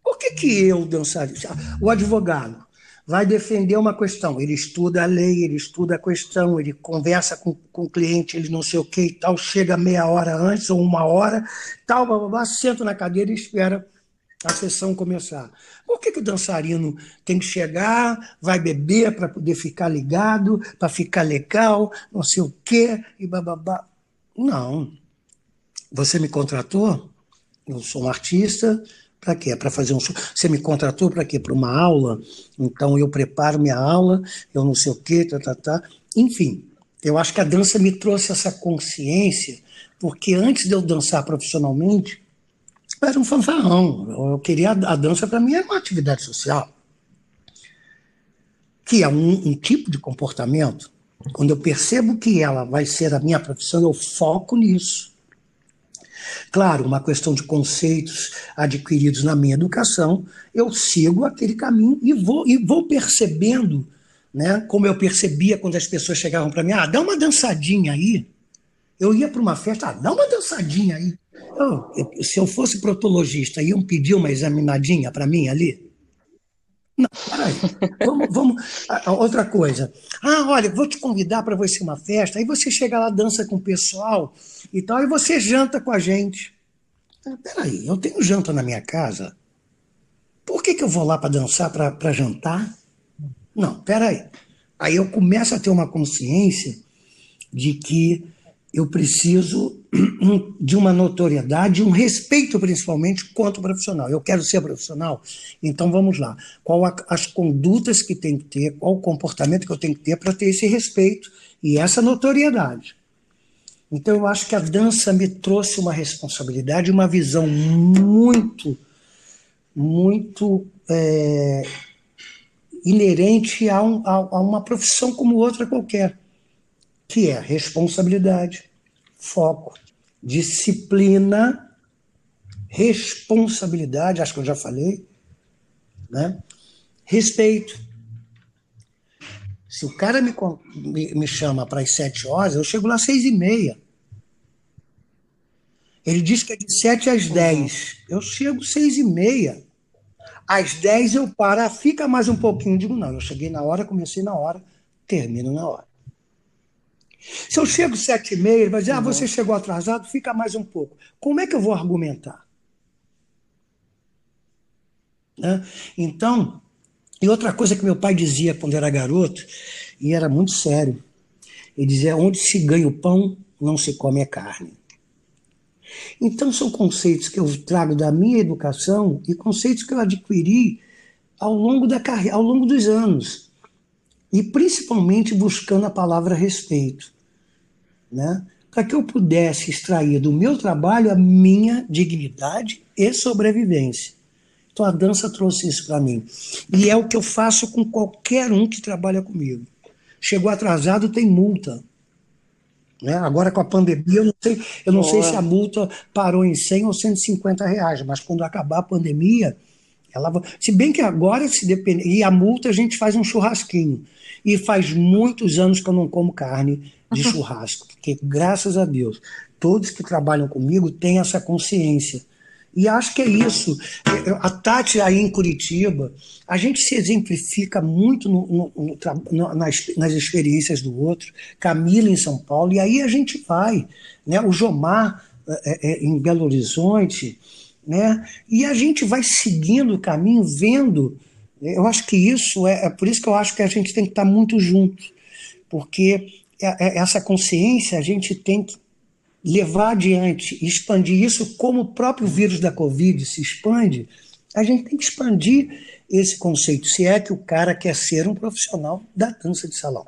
[SPEAKER 4] Por que, que eu dançaria? O advogado vai defender uma questão, ele estuda a lei, ele estuda a questão, ele conversa com, com o cliente, ele não sei o que e tal, chega meia hora antes ou uma hora, tal, blá, senta na cadeira e espera a sessão começar. Por que, que o dançarino tem que chegar, vai beber para poder ficar ligado, para ficar legal, não sei o quê, e bababá? Não. Você me contratou, eu sou um artista, para quê? Para fazer um show. Você me contratou para quê? Para uma aula? Então eu preparo minha aula, eu não sei o quê, tá, tá, tá. Enfim, eu acho que a dança me trouxe essa consciência, porque antes de eu dançar profissionalmente, eu era um fanfarrão. Eu queria a dança para mim era uma atividade social, que é um, um tipo de comportamento. Quando eu percebo que ela vai ser a minha profissão, eu foco nisso. Claro, uma questão de conceitos adquiridos na minha educação, eu sigo aquele caminho e vou, e vou percebendo, né, como eu percebia quando as pessoas chegavam para mim, ah, dá uma dançadinha aí. Eu ia para uma festa, ah, dá uma dançadinha aí. Eu, eu, se eu fosse protologista, iam pedir uma examinadinha para mim ali? Não, peraí. Vamos, vamos. Outra coisa. Ah, olha, vou te convidar para você uma festa. Aí você chega lá, dança com o pessoal e tal, e você janta com a gente. Ah, peraí, eu tenho janta na minha casa. Por que, que eu vou lá para dançar, para jantar? Não, peraí. Aí eu começo a ter uma consciência de que eu preciso de uma notoriedade, um respeito principalmente quanto profissional. Eu quero ser profissional, então vamos lá. Qual a, as condutas que tem que ter, qual o comportamento que eu tenho que ter para ter esse respeito e essa notoriedade. Então eu acho que a dança me trouxe uma responsabilidade, uma visão muito, muito é, inerente a, um, a, a uma profissão como outra qualquer que é responsabilidade, foco, disciplina, responsabilidade, acho que eu já falei, né? respeito. Se o cara me, me, me chama para as sete horas, eu chego lá às seis e meia. Ele diz que é de sete às dez. Eu chego seis e meia. Às dez eu paro, ah, fica mais um pouquinho. Digo, não, eu cheguei na hora, comecei na hora, termino na hora. Se eu chego sete e meia, ele vai dizer, ah, você chegou atrasado, fica mais um pouco. Como é que eu vou argumentar? Né? Então, e outra coisa que meu pai dizia quando era garoto, e era muito sério, ele dizia, onde se ganha o pão, não se come a carne. Então, são conceitos que eu trago da minha educação e conceitos que eu adquiri ao longo, da carreira, ao longo dos anos. E principalmente buscando a palavra respeito. Né? Para que eu pudesse extrair do meu trabalho a minha dignidade e sobrevivência. Então a dança trouxe isso para mim. E é o que eu faço com qualquer um que trabalha comigo. Chegou atrasado, tem multa. Né? Agora com a pandemia, eu não, sei, eu não sei se a multa parou em 100 ou 150 reais, mas quando acabar a pandemia, ela Se bem que agora, se depender. E a multa a gente faz um churrasquinho. E faz muitos anos que eu não como carne de churrasco, porque graças a Deus, todos que trabalham comigo têm essa consciência. E acho que é isso. A Tati aí em Curitiba, a gente se exemplifica muito no, no, no, nas, nas, experiências do outro. Camila em São Paulo, e aí a gente vai. Né? O Jomar é, é, em Belo Horizonte, né? E a gente vai seguindo o caminho, vendo. Eu acho que isso é, é por isso que eu acho que a gente tem que estar muito junto, porque é, é, essa consciência a gente tem que levar adiante, expandir isso como o próprio vírus da Covid se expande, a gente tem que expandir esse conceito, se é que o cara quer ser um profissional da dança de salão.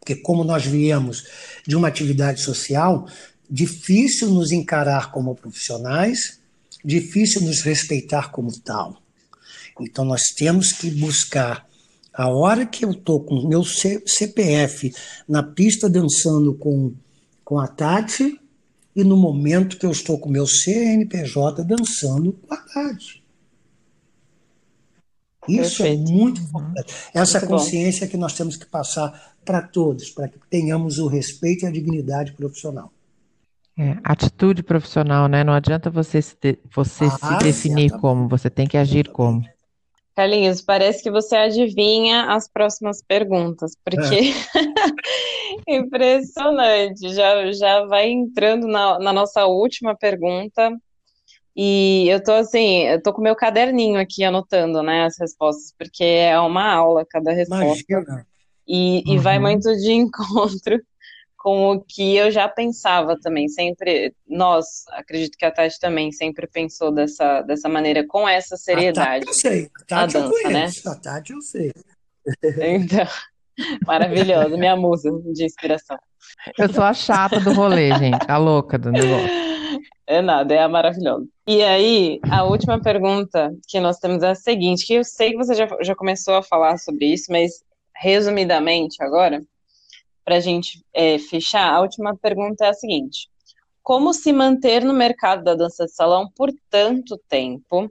[SPEAKER 4] Porque como nós viemos de uma atividade social, difícil nos encarar como profissionais, difícil nos respeitar como tal. Então nós temos que buscar a hora que eu estou com o meu CPF na pista dançando com, com a Tati e no momento que eu estou com meu CNPJ dançando com a Tati. Isso é Perfeito. é muito importante. Essa muito consciência bom. que nós temos que passar para todos, para que tenhamos o respeito e a dignidade profissional.
[SPEAKER 3] É, atitude profissional, né? Não adianta você se, de, você ah, se definir como, você tem que agir como.
[SPEAKER 2] Carlinhos, parece que você adivinha as próximas perguntas, porque é. impressionante. Já, já vai entrando na, na nossa última pergunta. E eu tô assim, eu tô com meu caderninho aqui anotando, né, as respostas, porque é uma aula cada resposta. Imagina. E, e uhum. vai muito de encontro com o que eu já pensava também, sempre, nós, acredito que a Tati também sempre pensou dessa, dessa maneira, com essa seriedade. A Tati eu sei, a Tati a dança, eu conheço, né? a Tati eu sei. Então, maravilhoso, minha musa de inspiração.
[SPEAKER 3] Eu sou a chata do rolê, gente, a louca do negócio.
[SPEAKER 2] É nada, é a maravilhosa. E aí, a última pergunta que nós temos é a seguinte, que eu sei que você já, já começou a falar sobre isso, mas resumidamente agora, para a gente é, fechar, a última pergunta é a seguinte: Como se manter no mercado da dança de salão por tanto tempo?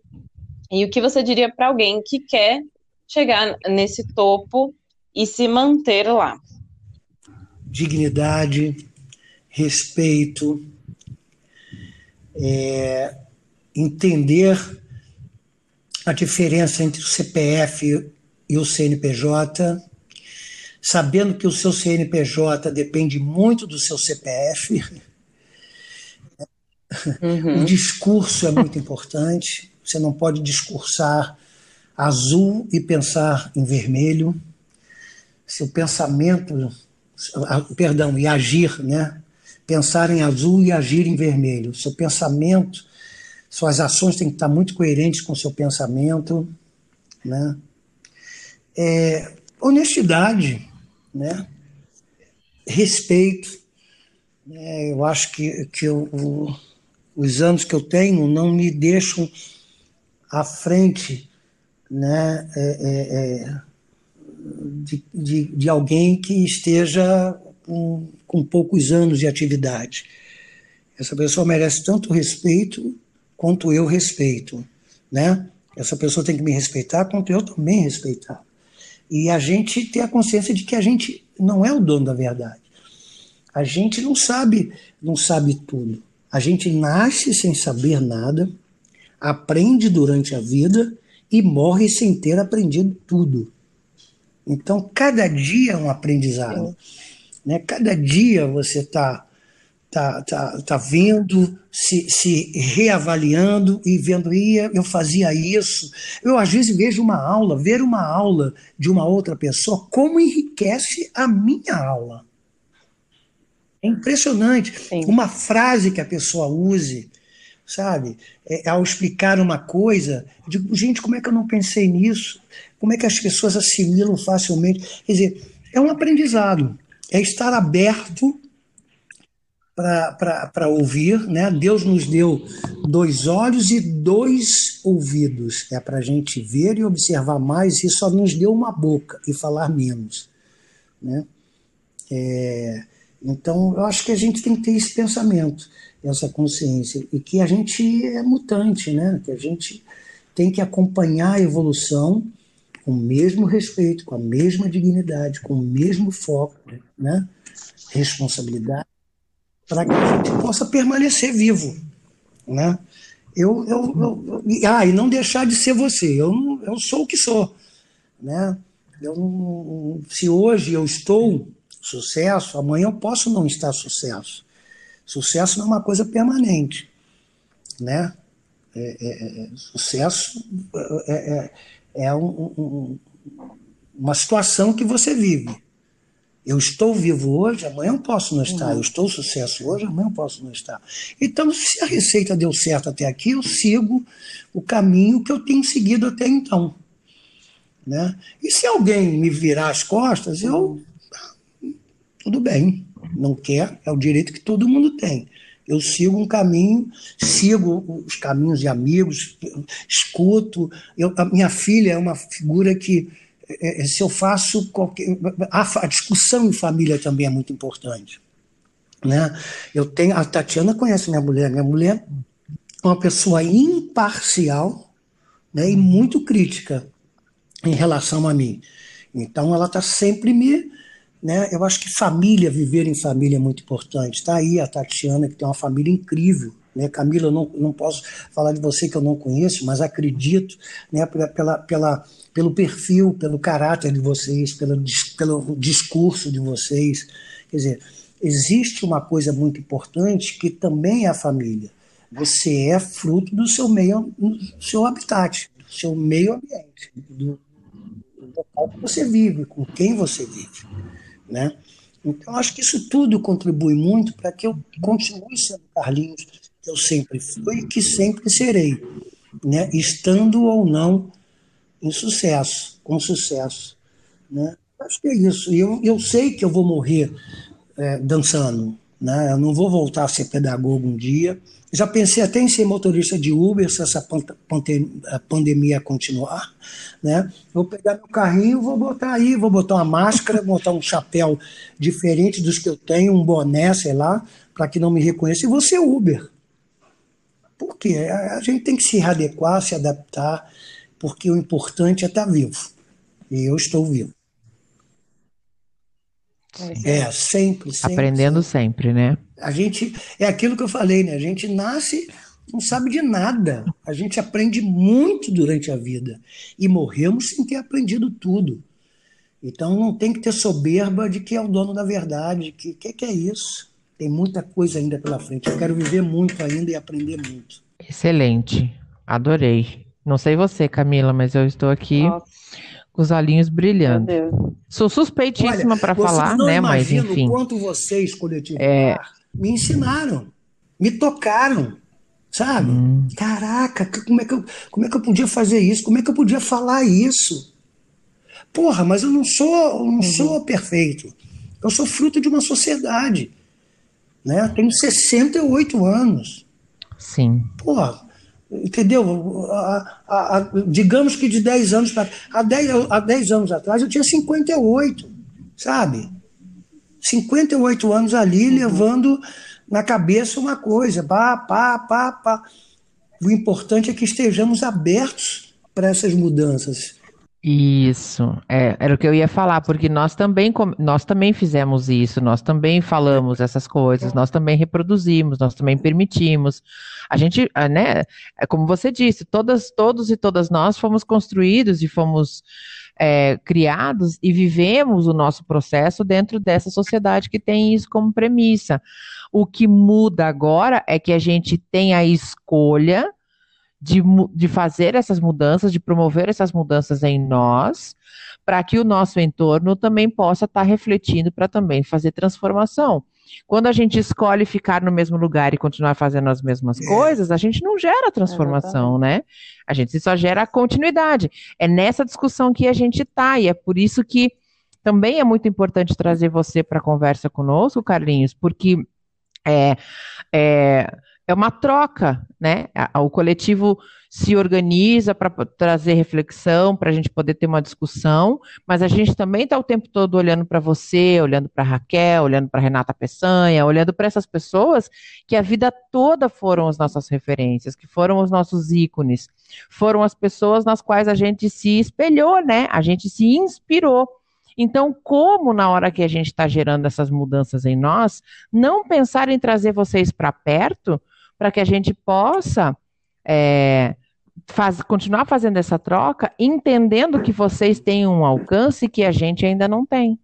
[SPEAKER 2] E o que você diria para alguém que quer chegar nesse topo e se manter lá?
[SPEAKER 4] Dignidade, respeito, é, entender a diferença entre o CPF e o CNPJ, sabendo que o seu CNPJ depende muito do seu CPF. Uhum. O discurso é muito importante. Você não pode discursar azul e pensar em vermelho. Seu pensamento, perdão, e agir, né? Pensar em azul e agir em vermelho. Seu pensamento, suas ações têm que estar muito coerentes com seu pensamento, né? É, honestidade, né? respeito. Né? Eu acho que, que eu, o, os anos que eu tenho não me deixam à frente né? É, é, é, de, de, de, alguém que esteja com, com poucos anos de atividade. Essa pessoa merece tanto respeito quanto eu respeito. Né? Essa pessoa tem que me respeitar quanto eu também respeitar. E a gente ter a consciência de que a gente não é o dono da verdade. A gente não sabe, não sabe tudo. A gente nasce sem saber nada, aprende durante a vida e morre sem ter aprendido tudo. Então, cada dia é um aprendizado. Né? Cada dia você está tá, tá, tá vendo, se, se reavaliando e vendo, ia, eu fazia isso. Eu, às vezes, vejo uma aula, ver uma aula de uma outra pessoa, como enriquece a minha aula. É impressionante. Sim. Uma frase que a pessoa use, sabe? É, ao explicar uma coisa, eu digo, gente, como é que eu não pensei nisso? Como é que as pessoas assimilam facilmente? Quer dizer, é um aprendizado, é estar aberto para ouvir, né? Deus nos deu dois olhos e dois ouvidos, é para a gente ver e observar mais, e só nos deu uma boca e falar menos, né? É, então, eu acho que a gente tem que ter esse pensamento, essa consciência, e que a gente é mutante, né? Que a gente tem que acompanhar a evolução com o mesmo respeito, com a mesma dignidade, com o mesmo foco, né? Responsabilidade, para que a gente possa permanecer vivo, né? Eu, eu, eu, ah, e não deixar de ser você. Eu, eu sou o que sou, né? Eu, se hoje eu estou sucesso, amanhã eu posso não estar sucesso. Sucesso não é uma coisa permanente, né? É, é, é, sucesso é, é, é um, um, uma situação que você vive. Eu estou vivo hoje, amanhã eu posso não estar. Eu estou sucesso hoje, amanhã eu posso não estar. Então, se a receita deu certo até aqui, eu sigo o caminho que eu tenho seguido até então. Né? E se alguém me virar as costas, eu tudo bem, não quer, é o direito que todo mundo tem. Eu sigo um caminho, sigo os caminhos de amigos, escuto. Eu, a minha filha é uma figura que, se eu faço qualquer. A, a, discussão em família também é muito importante. Né? Eu tenho, a Tatiana conhece minha mulher. Minha mulher é uma pessoa imparcial né, e muito crítica em relação a mim. Então ela está sempre me né? Eu acho que família, viver em família é muito importante. Está aí a Tatiana, que tem uma família incrível. Né? Camila, eu não, não posso falar de você que eu não conheço, mas acredito né, pela, pela, pelo perfil, pelo caráter de vocês, pelo, pelo discurso de vocês. Quer dizer, existe uma coisa muito importante que também é a família. Você é fruto do seu meio, do seu habitat, do seu meio ambiente, do, do local que você vive, com quem você vive né? Então, acho que isso tudo contribui muito para que eu continue sendo Carlinhos, que eu sempre fui e que sempre serei, né? estando ou não em sucesso, com sucesso. Né? Acho que é isso. E eu, eu sei que eu vou morrer é, dançando, né? eu não vou voltar a ser pedagogo um dia, já pensei até em ser motorista de Uber se essa pandemia continuar. Né? Vou pegar meu carrinho, vou botar aí, vou botar uma máscara, botar um chapéu diferente dos que eu tenho, um boné, sei lá, para que não me reconheça, e vou ser Uber. Por quê? A gente tem que se adequar, se adaptar, porque o importante é estar vivo. E eu estou vivo. É, sempre, sempre.
[SPEAKER 3] Aprendendo sempre, né?
[SPEAKER 4] A gente, é aquilo que eu falei, né? A gente nasce, não sabe de nada. A gente aprende muito durante a vida. E morremos sem ter aprendido tudo. Então não tem que ter soberba de que é o dono da verdade. Que que, que é isso? Tem muita coisa ainda pela frente. Eu quero viver muito ainda e aprender muito.
[SPEAKER 3] Excelente. Adorei. Não sei você, Camila, mas eu estou aqui. Nossa com os olhinhos brilhando. Sou suspeitíssima para falar, né? Mas enfim.
[SPEAKER 4] quanto vocês, coletivo, é... me ensinaram, me tocaram, sabe? Hum. Caraca, como é, que eu, como é que eu podia fazer isso? Como é que eu podia falar isso? Porra, mas eu não sou, eu não uhum. sou perfeito. Eu sou fruto de uma sociedade. Né? Tenho 68 anos.
[SPEAKER 3] Sim.
[SPEAKER 4] Porra, Entendeu? A, a, a, digamos que de 10 anos para. Há 10, há 10 anos atrás eu tinha 58, sabe? 58 anos ali uhum. levando na cabeça uma coisa, pá, pá, pá, pá. O importante é que estejamos abertos para essas mudanças.
[SPEAKER 3] Isso, é, era o que eu ia falar, porque nós também, nós também fizemos isso, nós também falamos essas coisas, nós também reproduzimos, nós também permitimos. A gente, ah, né, é como você disse, todas, todos e todas nós fomos construídos e fomos é, criados e vivemos o nosso processo dentro dessa sociedade que tem isso como premissa. O que muda agora é que a gente tem a escolha de, de fazer essas mudanças, de promover essas mudanças em nós, para que o nosso entorno também possa estar tá refletindo para também fazer transformação. Quando a gente escolhe ficar no mesmo lugar e continuar fazendo as mesmas é. coisas, a gente não gera transformação, né? A gente só gera continuidade. É nessa discussão que a gente está, e é por isso que também é muito importante trazer você para a conversa conosco, Carlinhos, porque é, é, é uma troca, né? O coletivo se organiza para trazer reflexão, para a gente poder ter uma discussão, mas a gente também está o tempo todo olhando para você, olhando para Raquel, olhando para Renata Peçanha, olhando para essas pessoas que a vida toda foram as nossas referências, que foram os nossos ícones, foram as pessoas nas quais a gente se espelhou, né? A gente se inspirou. Então, como na hora que a gente está gerando essas mudanças em nós, não pensar em trazer vocês para perto, para que a gente possa é, faz, continuar fazendo essa troca, entendendo que vocês têm um alcance que a gente ainda não tem.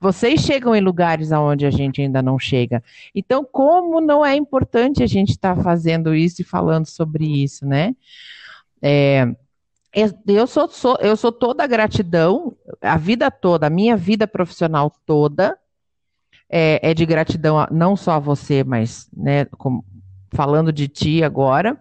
[SPEAKER 3] Vocês chegam em lugares aonde a gente ainda não chega. Então, como não é importante a gente estar tá fazendo isso e falando sobre isso, né? É, eu sou, sou, eu sou toda gratidão, a vida toda, a minha vida profissional toda é, é de gratidão a, não só a você, mas né, como, falando de ti agora,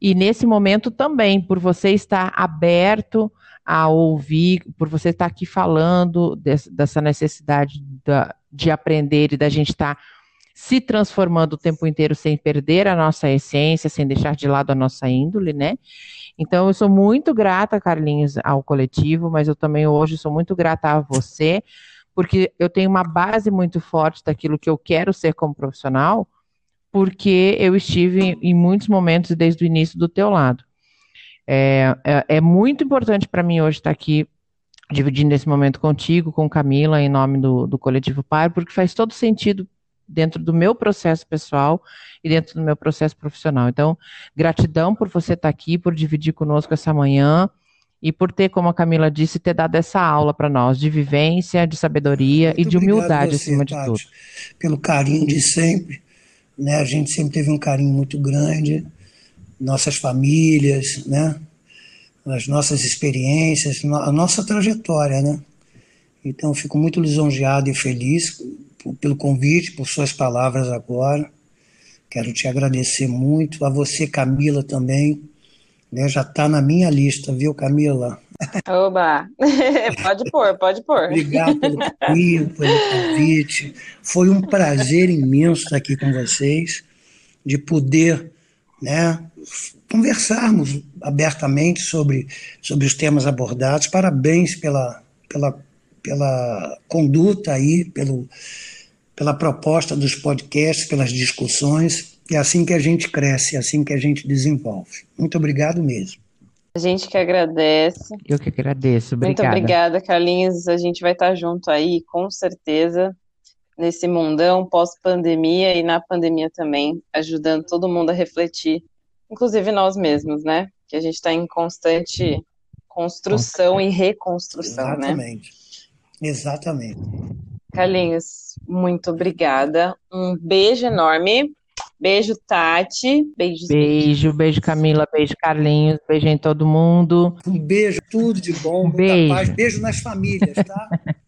[SPEAKER 3] e nesse momento também, por você estar aberto a ouvir, por você estar aqui falando dessa necessidade da, de aprender e da gente estar se transformando o tempo inteiro sem perder a nossa essência, sem deixar de lado a nossa índole, né? Então, eu sou muito grata, Carlinhos, ao coletivo, mas eu também hoje sou muito grata a você, porque eu tenho uma base muito forte daquilo que eu quero ser como profissional, porque eu estive em muitos momentos desde o início do teu lado. É, é, é muito importante para mim hoje estar aqui dividindo esse momento contigo, com Camila, em nome do, do Coletivo Par, porque faz todo sentido dentro do meu processo pessoal e dentro do meu processo profissional. Então, gratidão por você estar aqui, por dividir conosco essa manhã e por ter, como a Camila disse, ter dado essa aula para nós de vivência, de sabedoria Muito e de humildade você, acima Tati, de tudo.
[SPEAKER 4] Pelo carinho de sempre né? A gente sempre teve um carinho muito grande, nossas famílias, né? As nossas experiências, a nossa trajetória, né? Então, fico muito lisonjeado e feliz pelo convite, por suas palavras agora. Quero te agradecer muito. A você, Camila, também. Né? Já está na minha lista, viu, Camila?
[SPEAKER 2] Oba! pode pôr, pode pôr.
[SPEAKER 4] Obrigado pelo carinho, pelo convite. Foi um prazer imenso estar aqui com vocês, de poder né, conversarmos abertamente sobre, sobre os temas abordados. Parabéns pela, pela, pela conduta aí, pelo, pela proposta dos podcasts, pelas discussões. É assim que a gente cresce, é assim que a gente desenvolve. Muito obrigado mesmo.
[SPEAKER 2] A gente que agradece.
[SPEAKER 3] Eu que agradeço. Obrigada.
[SPEAKER 2] Muito obrigada, Carlinhos. A gente vai estar junto aí, com certeza, nesse mundão pós-pandemia e na pandemia também, ajudando todo mundo a refletir, inclusive nós mesmos, né? Que a gente está em constante construção e reconstrução,
[SPEAKER 4] Exatamente. né? Exatamente.
[SPEAKER 2] Carlinhos, muito obrigada. Um beijo enorme. Beijo, Tati.
[SPEAKER 3] Beijos. Beijo, beijo, Camila. Beijo, Carlinhos. Beijo em todo mundo.
[SPEAKER 4] Um beijo, tudo de bom. Um beijo. Paz. Beijo nas famílias, tá?